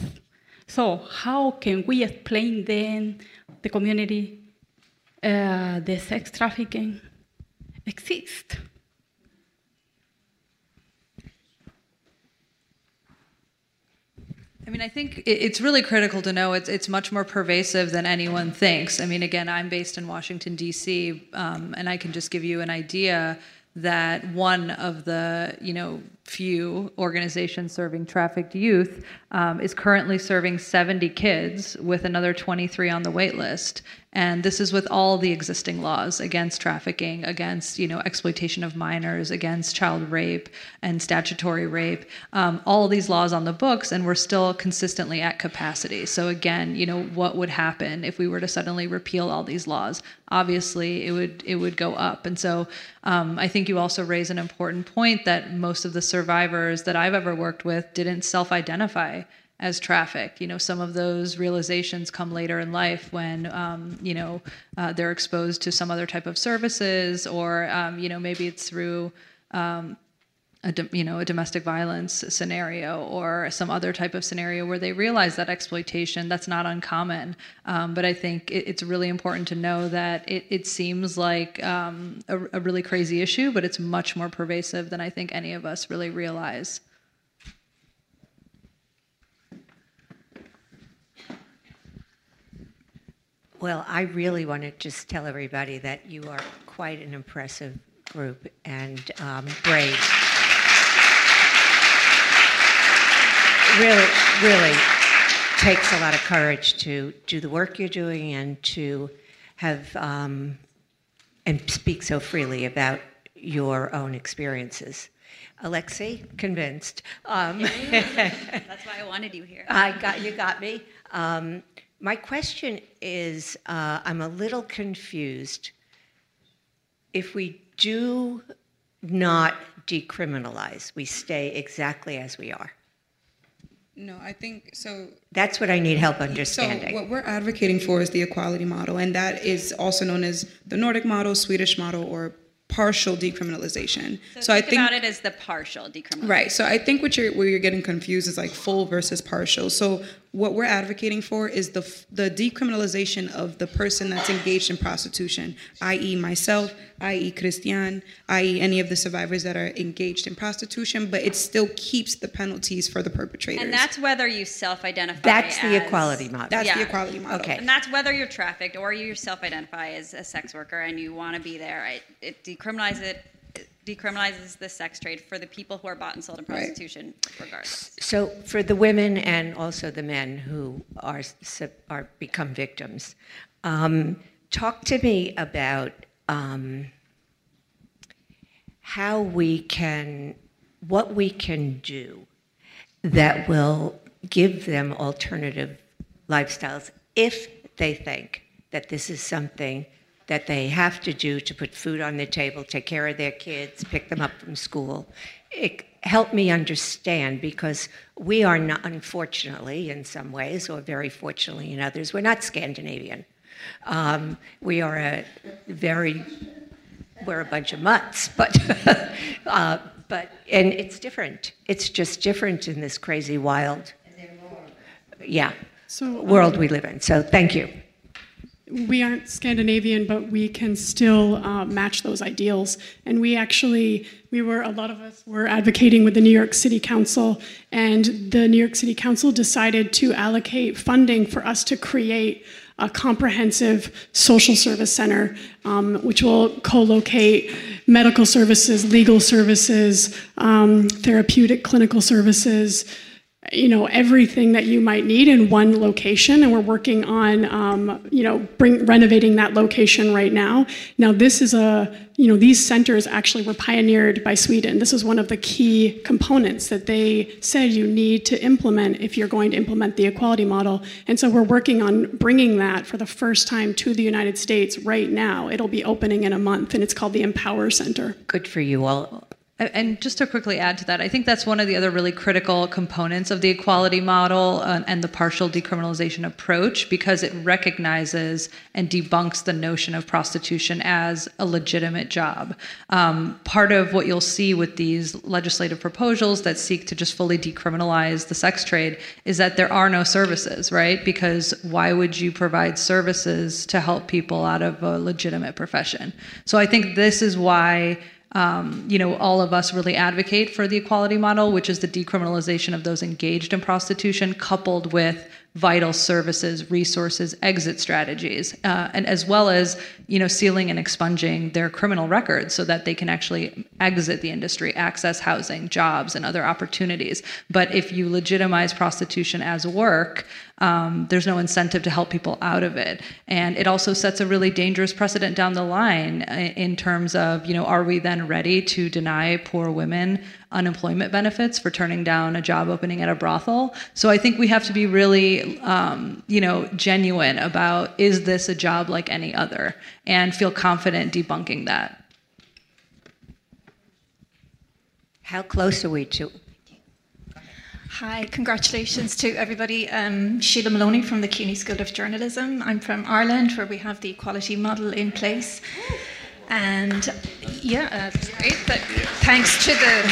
So how can we explain then the community uh, the sex trafficking exists? I mean, I think it's really critical to know it's it's much more pervasive than anyone thinks. I mean, again, I'm based in Washington D.C., um, and I can just give you an idea that one of the you know few organizations serving trafficked youth um, is currently serving 70 kids with another 23 on the wait list and this is with all the existing laws against trafficking against you know exploitation of minors against child rape and statutory rape um, all these laws on the books and we're still consistently at capacity. So again you know what would happen if we were to suddenly repeal all these laws? Obviously it would it would go up. And so um, i think you also raise an important point that most of the survivors that i've ever worked with didn't self-identify as traffic. You know, some of those realizations come later in life when, um, you know, uh, they're exposed to some other type of services, or um, you know, maybe it's through. Um, a, you know, a domestic violence scenario or some other type of scenario where they realize that exploitation that's not uncommon. Um, but I think it, it's really important to know that it, it seems like um, a, a really crazy issue, but it's much more pervasive than I think any of us really realize. Well, I really want to just tell everybody that you are quite an impressive group and um, brave. Really, really takes a lot of courage to do the work you're doing and to have um, and speak so freely about your own experiences. Alexi, convinced. Um, [LAUGHS] That's why I wanted you here. I got you. Got me. Um, my question is, uh, I'm a little confused. If we do not decriminalize, we stay exactly as we are. No, I think so. That's what I need help understanding. So what we're advocating for is the equality model, and that is also known as the Nordic model, Swedish model, or partial decriminalization. So, think, about it as the partial decriminalization. Right. So I think what you're where you're getting confused is like full versus partial. So what we're advocating for is the the decriminalization of the person that's engaged in prostitution, i.e. myself, i.e. Christian, i.e. any of the survivors that are engaged in prostitution, but it still keeps the penalties for the perpetrators. And that's whether you self-identify. That's the as- equality model. That's Yeah. the equality model. Okay. And that's whether you're trafficked or you self-identify as a sex worker and you want to be there. Right? It decriminalizes it. Decriminalizes the sex trade for the people who are bought and sold in Right. prostitution, regardless. So for the women and also the men who are are become victims, um, talk to me about um, how we can, what we can do that will give them alternative lifestyles if they think that this is something that they have to do to put food on the table, take care of their kids, pick them up from school. It, helped me understand because we are not, unfortunately, in some ways, or very fortunately in others, we're not Scandinavian. Um, we are a very, we're a bunch of mutts, but, [LAUGHS] uh, but, and it's different. It's just different in this crazy, wild, yeah, So, world um, we live in. So thank you. We aren't Scandinavian, but we can still uh, match those ideals. And we actually, we were, a lot of us were advocating with the New York City Council, and the New York City Council decided to allocate funding for us to create a comprehensive social service center, um, which will co locate medical services, legal services, um, therapeutic clinical services you know everything that you might need in one location and we're working on um, you know bring renovating that location right now. Now this is a you know these centers actually were pioneered by sweden. This is one of the key components that they said you need to implement if you're going to implement the equality model. And so we're working on bringing that for the first time to the united states right now. It'll be opening in a month and it's called the empower center. Good for you all And just to quickly add to that, I think that's one of the other really critical components of the equality model uh, and the partial decriminalization approach because it recognizes and debunks the notion of prostitution as a legitimate job. Um, part of what you'll see with these legislative proposals that seek to just fully decriminalize the sex trade is that there are no services, right? Because why would you provide services to help people out of a legitimate profession? So I think this is why um, you know, all of us really advocate for the equality model, which is the decriminalization of those engaged in prostitution, coupled with vital services, resources, exit strategies, uh, and as well as you know sealing and expunging their criminal records so that they can actually exit the industry, access housing, jobs, and other opportunities. But if you legitimize prostitution as work, um, there's no incentive to help people out of it, and it also sets a really dangerous precedent down the line uh, in terms of you know are we then ready to deny poor women unemployment benefits for turning down a job opening at a brothel. So I think we have to be really, um, you know, genuine about is this a job like any other, and feel confident debunking that. How close are we to? Hi, congratulations to everybody. Um, Sheila Maloney from the CUNY School of Journalism. I'm from Ireland, where we have the equality model in place. And yeah, uh, great. Thanks to the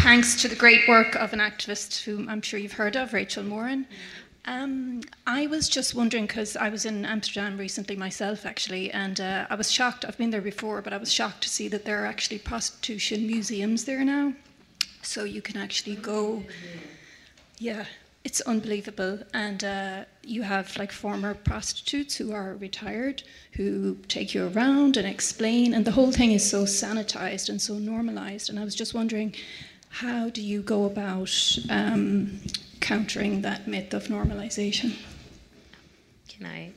thanks to the great work of an activist whom I'm sure you've heard of, Rachel Moran. Um, I was just wondering because I was in Amsterdam recently myself, actually, and uh, I was shocked. I've been there before, but I was shocked to see that there are actually prostitution museums there now. So you can actually go. Yeah, it's unbelievable. And uh, you have like former prostitutes who are retired who take you around and explain, and the whole thing is so sanitized and so normalized. And I was just wondering, how do you go about um, countering that myth of normalization? Can I?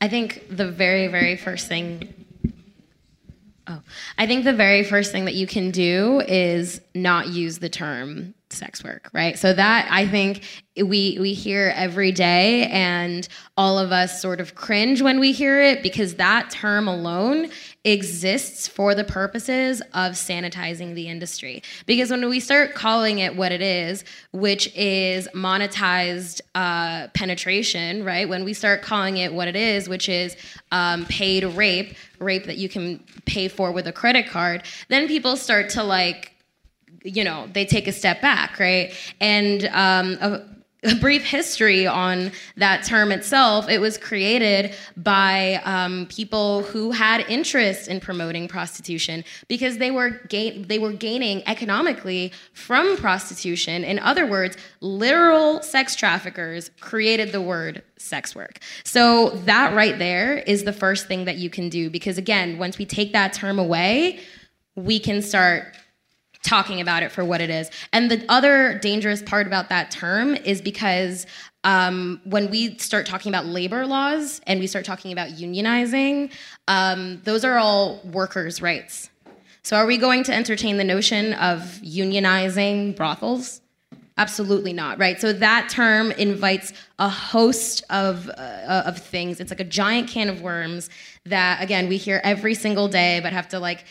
I think the very, very first thing. Oh, I think the very first thing that you can do is not use the term sex work, right? So that I think we we hear every day and all of us sort of cringe when we hear it because that term alone exists for the purposes of sanitizing the industry. Because when we start calling it what it is, which is monetized uh, penetration, right? When we start calling it what it is, which is um, paid rape, rape that you can pay for with a credit card, then people start to like you know, they take a step back, right? And um, a, a, brief history on that term itself. It was created by um, people who had interest in promoting prostitution because they were gain- they were gaining economically from prostitution. In other words, literal sex traffickers created the word sex work. So that right there is the first thing that you can do because again, once we take that term away, we can start talking about it for what it is. And the other dangerous part about that term is because um, when we start talking about labor laws and we start talking about unionizing, um, those are all workers' rights. So, are we going to entertain the notion of unionizing brothels? Absolutely not, right? So that term invites a host of, uh, of things. It's like a giant can of worms that, again, we hear every single day, but have to like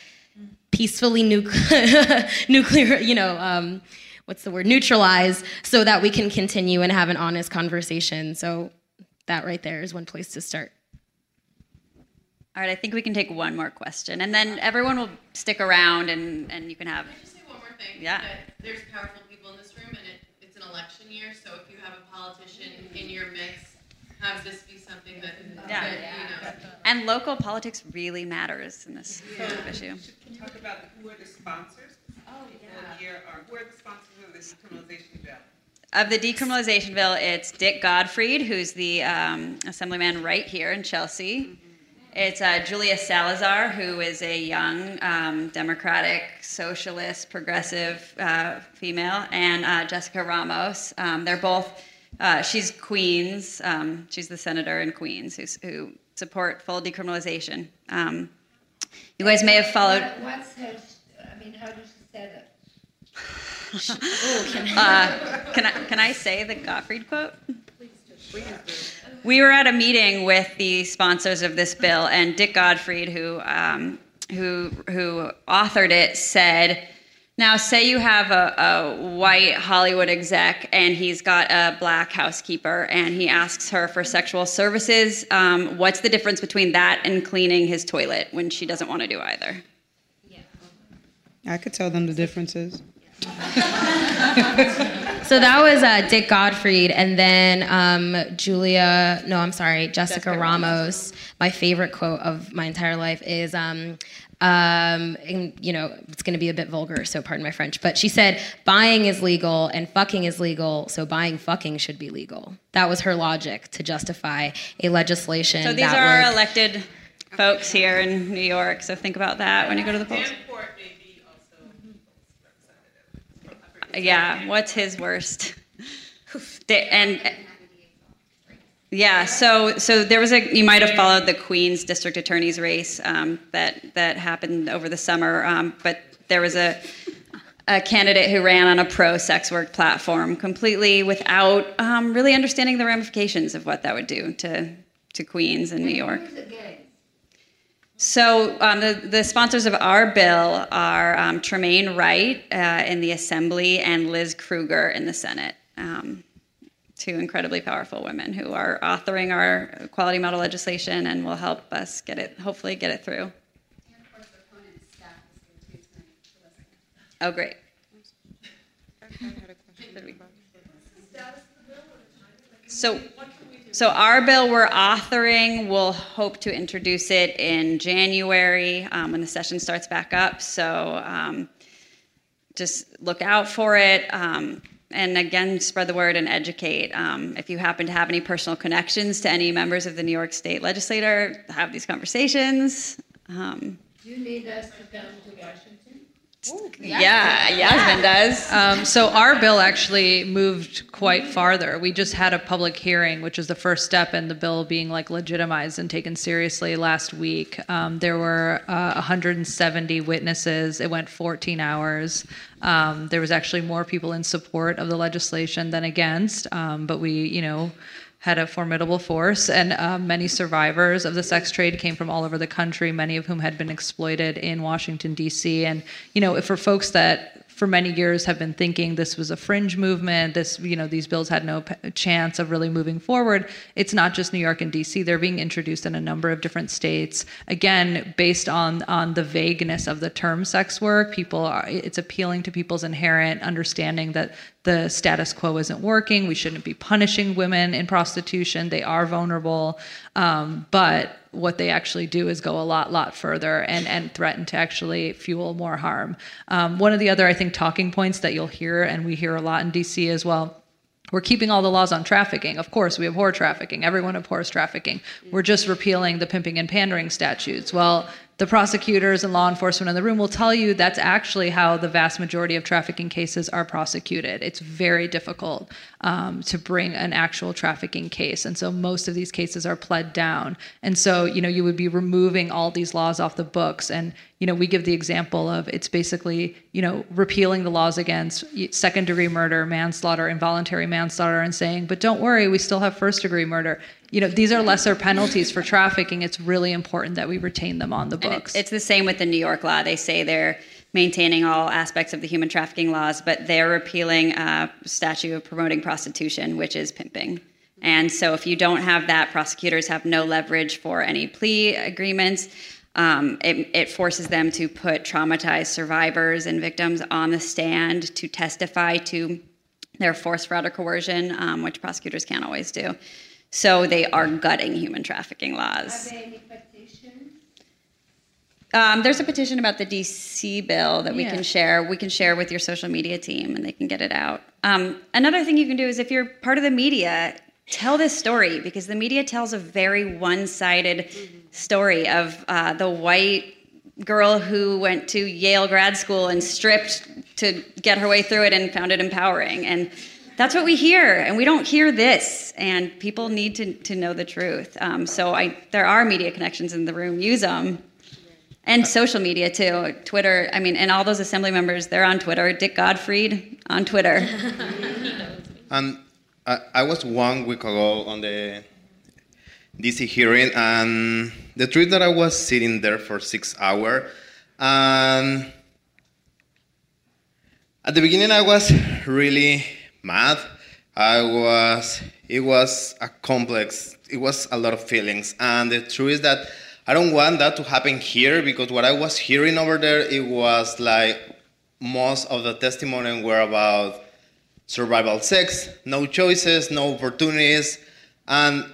peacefully nuclear, [LAUGHS] nuclear, you know, um, what's the word, neutralize, so that we can continue and have an honest conversation. So that right there is one place to start. All right, I think we can take one more question, and then everyone will stick around, and, and you can have. Can I just say one more thing? Yeah. there's powerful people in this room, and it, it's an election year, so if you have a politician in your mix have this be something that, Yeah. that, you know. And local politics really matters in this Yeah. issue. Can you talk about who are the sponsors? Oh, yeah. Here, or who are the sponsors of this criminalization bill? Of the decriminalization bill, it's Dick Gottfried, who's the um, assemblyman right here in Chelsea. It's uh, Julia Salazar, who is a young um, Democratic, socialist, progressive uh, female, and uh, Jessica Ramos. Um, they're both, uh, she's Queens, um, she's the senator in Queens who's, who support full decriminalization. Um, you guys may have followed. What's her, I mean, how does she say that? [LAUGHS] uh, can I can I say the Gottfried quote? Please do we were at a meeting with the sponsors of this bill, and Dick Gottfried, who um, who who authored it, said. Now, say you have a, a white Hollywood exec and he's got a black housekeeper and he asks her for sexual services. Um, what's the difference between that and cleaning his toilet when she doesn't want to do either? I could tell them the differences. So that was uh, Dick Gottfried, and then um, Julia. No, I'm sorry, Jessica, Jessica Ramos. My favorite quote of my entire life is, um, Um, and you know, it's going to be a bit vulgar, so pardon my French. But she said buying is legal and fucking is legal, so buying fucking should be legal. That was her logic to justify a legislation. So these that are would- our elected folks here in New York. So think about that when you go to the polls. Yeah, what's his worst? The- and yeah, so so there was a you might have followed the Queens district attorney's race um, that that happened over the summer, um, but there was a a candidate who ran on a pro sex work platform completely without um, really understanding the ramifications of what that would do to to Queens and New York. So um, the, the sponsors of our bill are um, Tremaine Wright uh, in the Assembly and Liz Krueger in the Senate. Um, two incredibly powerful women who are authoring our equality model legislation and will help us get it, hopefully get it through. Oh, great. So, so our bill we're authoring, we'll hope to introduce it in January um, when the session starts back up. So um, just look out for it. Um, and again, spread the word and educate. Um, if you happen to have any personal connections to any members of the New York State Legislature, have these conversations. Um, Do you need us to come to Washington? yeah, Yasmin does. Um, so our bill actually moved quite farther. We just had a public hearing, which is the first step in the bill being like legitimized and taken seriously last week. Um, there were uh, 170 witnesses. It went 14 hours. Um, there was actually more people in support of the legislation than against, um, but we, you know, had a formidable force, and uh, many survivors of the sex trade came from all over the country, many of whom had been exploited in Washington, D.C. And, you know, for folks that for many years have been thinking this was a fringe movement, this, you know, these bills had no p- chance of really moving forward, it's not just New York and D.C. They're being introduced in a number of different states. Again, based on, on the vagueness of the term sex work, people are, it's appealing to people's inherent understanding that the status quo isn't working. We shouldn't be punishing women in prostitution. They are vulnerable. Um, but what they actually do is go a lot, lot further and, and threaten to actually fuel more harm. Um, one of the other, I think, talking points that you'll hear, and we hear a lot in DC as well. We're keeping all the laws on trafficking. Of course, we have abhor trafficking. Everyone abhors trafficking. We're just repealing the pimping and pandering statutes. Well, the prosecutors and law enforcement in the room will tell you that's actually how the vast majority of trafficking cases are prosecuted. It's very difficult um, to bring an actual trafficking case, and so most of these cases are pled down. And so, you know, you would be removing all these laws off the books. And you know, we give the example of it's basically, you know, repealing the laws against second degree murder, manslaughter, involuntary manslaughter, and saying, but don't worry, we still have first degree murder you know these are lesser penalties for trafficking it's really important that we retain them on the it- books it's the same with the New York law. They say they're maintaining all aspects of the human trafficking laws, but they're repealing a statute of promoting prostitution, which is pimping. And so, if you don't have that, prosecutors have no leverage for any plea agreements. Um, it, it forces them to put traumatized survivors and victims on the stand to testify to their force, fraud, or coercion, um, which prosecutors can't always do. So they are gutting human trafficking laws. Um, there's a petition about the DC bill that we Yeah. can share. We can share with your social media team, and they can get it out. Um, another thing you can do is if you're part of the media, tell this story because the media tells a very one-sided story of uh, the white girl who went to Yale grad school and stripped to get her way through it and found it empowering. And that's what we hear, and we don't hear this. And people need to, to know the truth. Um, so I, there are media connections in the room. Use them. And social media too. Twitter, I mean, and all those assembly members, they're on Twitter. Dick Gottfried on Twitter. [LAUGHS] And I, I was one week ago on the DC hearing, and the truth that I was sitting there for six hours, and at the beginning I was really mad. I was, it was a complex, it was a lot of feelings, and the truth is that I don't want that to happen here because what I was hearing over there, it was like most of the testimony were about survival sex, no choices, no opportunities. And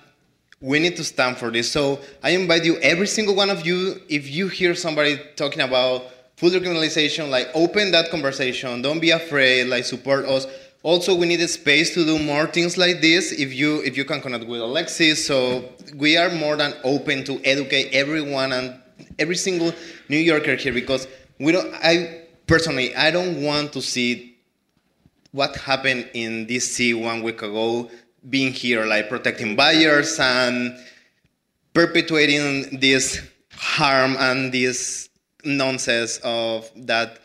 we need to stand for this. So I invite you, every single one of you, if you hear somebody talking about full decriminalization, like open that conversation. Don't be afraid. Like support us. Also, we need a space to do more things like this. If you if you can connect with Alexis, so we are more than open to educate everyone and every single New Yorker here because we don't. I personally, I don't want to see what happened in DC one week ago, being here, like protecting buyers and perpetuating this harm and this nonsense of that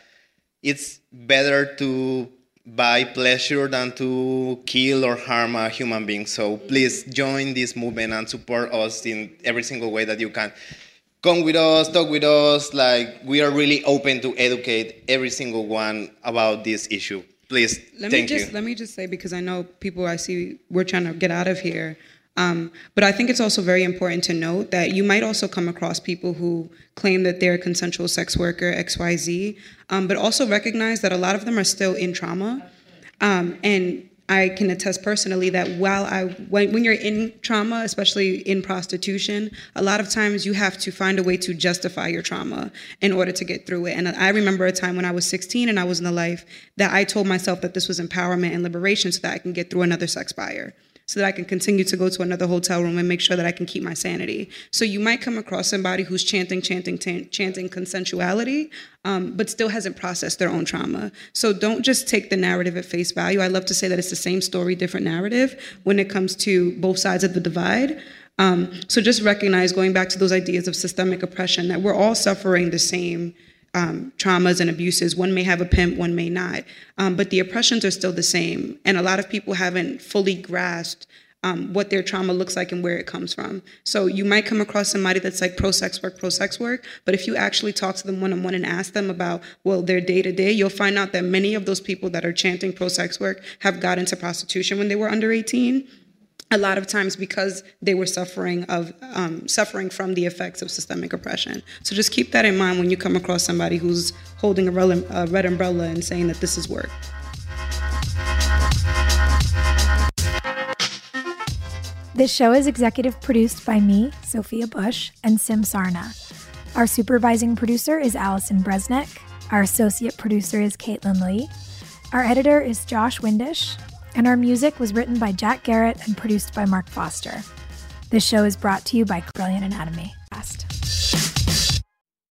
it's better to buy pleasure than to kill or harm a human being. So please join this movement and support us in every single way that you can. Come with us, talk with us. Like we are really open to educate every single one about this issue. Please, Let thank me just you. let me just say because I know people I see we're trying to get out of here. Um, but I think it's also very important to note that you might also come across people who claim that they're a consensual sex worker XYZ, um, but also recognize that a lot of them are still in trauma. Um, and I can attest personally that while I when, when you're in trauma, especially in prostitution, a lot of times you have to find a way to justify your trauma in order to get through it. And I remember a time when I was 16 and I was in the life that I told myself that this was empowerment and liberation so that I can get through another sex buyer so that I can continue to go to another hotel room and make sure that I can keep my sanity. So you might come across somebody who's chanting, chanting, tan- chanting consensuality, um, but still hasn't processed their own trauma. So don't just take the narrative at face value. I love to say that it's the same story, different narrative when it comes to both sides of the divide. Um, so just recognize, going back to those ideas of systemic oppression, that we're all suffering the same um, traumas and abuses. One may have a pimp, one may not. Um, but the oppressions are still the same. And a lot of people haven't fully grasped um, what their trauma looks like and where it comes from. So you might come across somebody that's like pro sex work, pro sex work. But if you actually talk to them one on one and ask them about, well, their day to day, you'll find out that many of those people that are chanting pro sex work have got into prostitution when they were under 18 a lot of times because they were suffering of um, suffering from the effects of systemic oppression. So just keep that in mind when you come across somebody who's holding a, red umbrella and saying that this is work. This show is executive produced by me, Sophia Bush, and Sim Sarna. Our supervising producer is Allison Bresnick. Our associate producer is Caitlin Lee. Our editor is Josh Windish and our music was written by Jack Garratt and produced by Mark Foster. This show is brought to you by Brilliant Anatomy.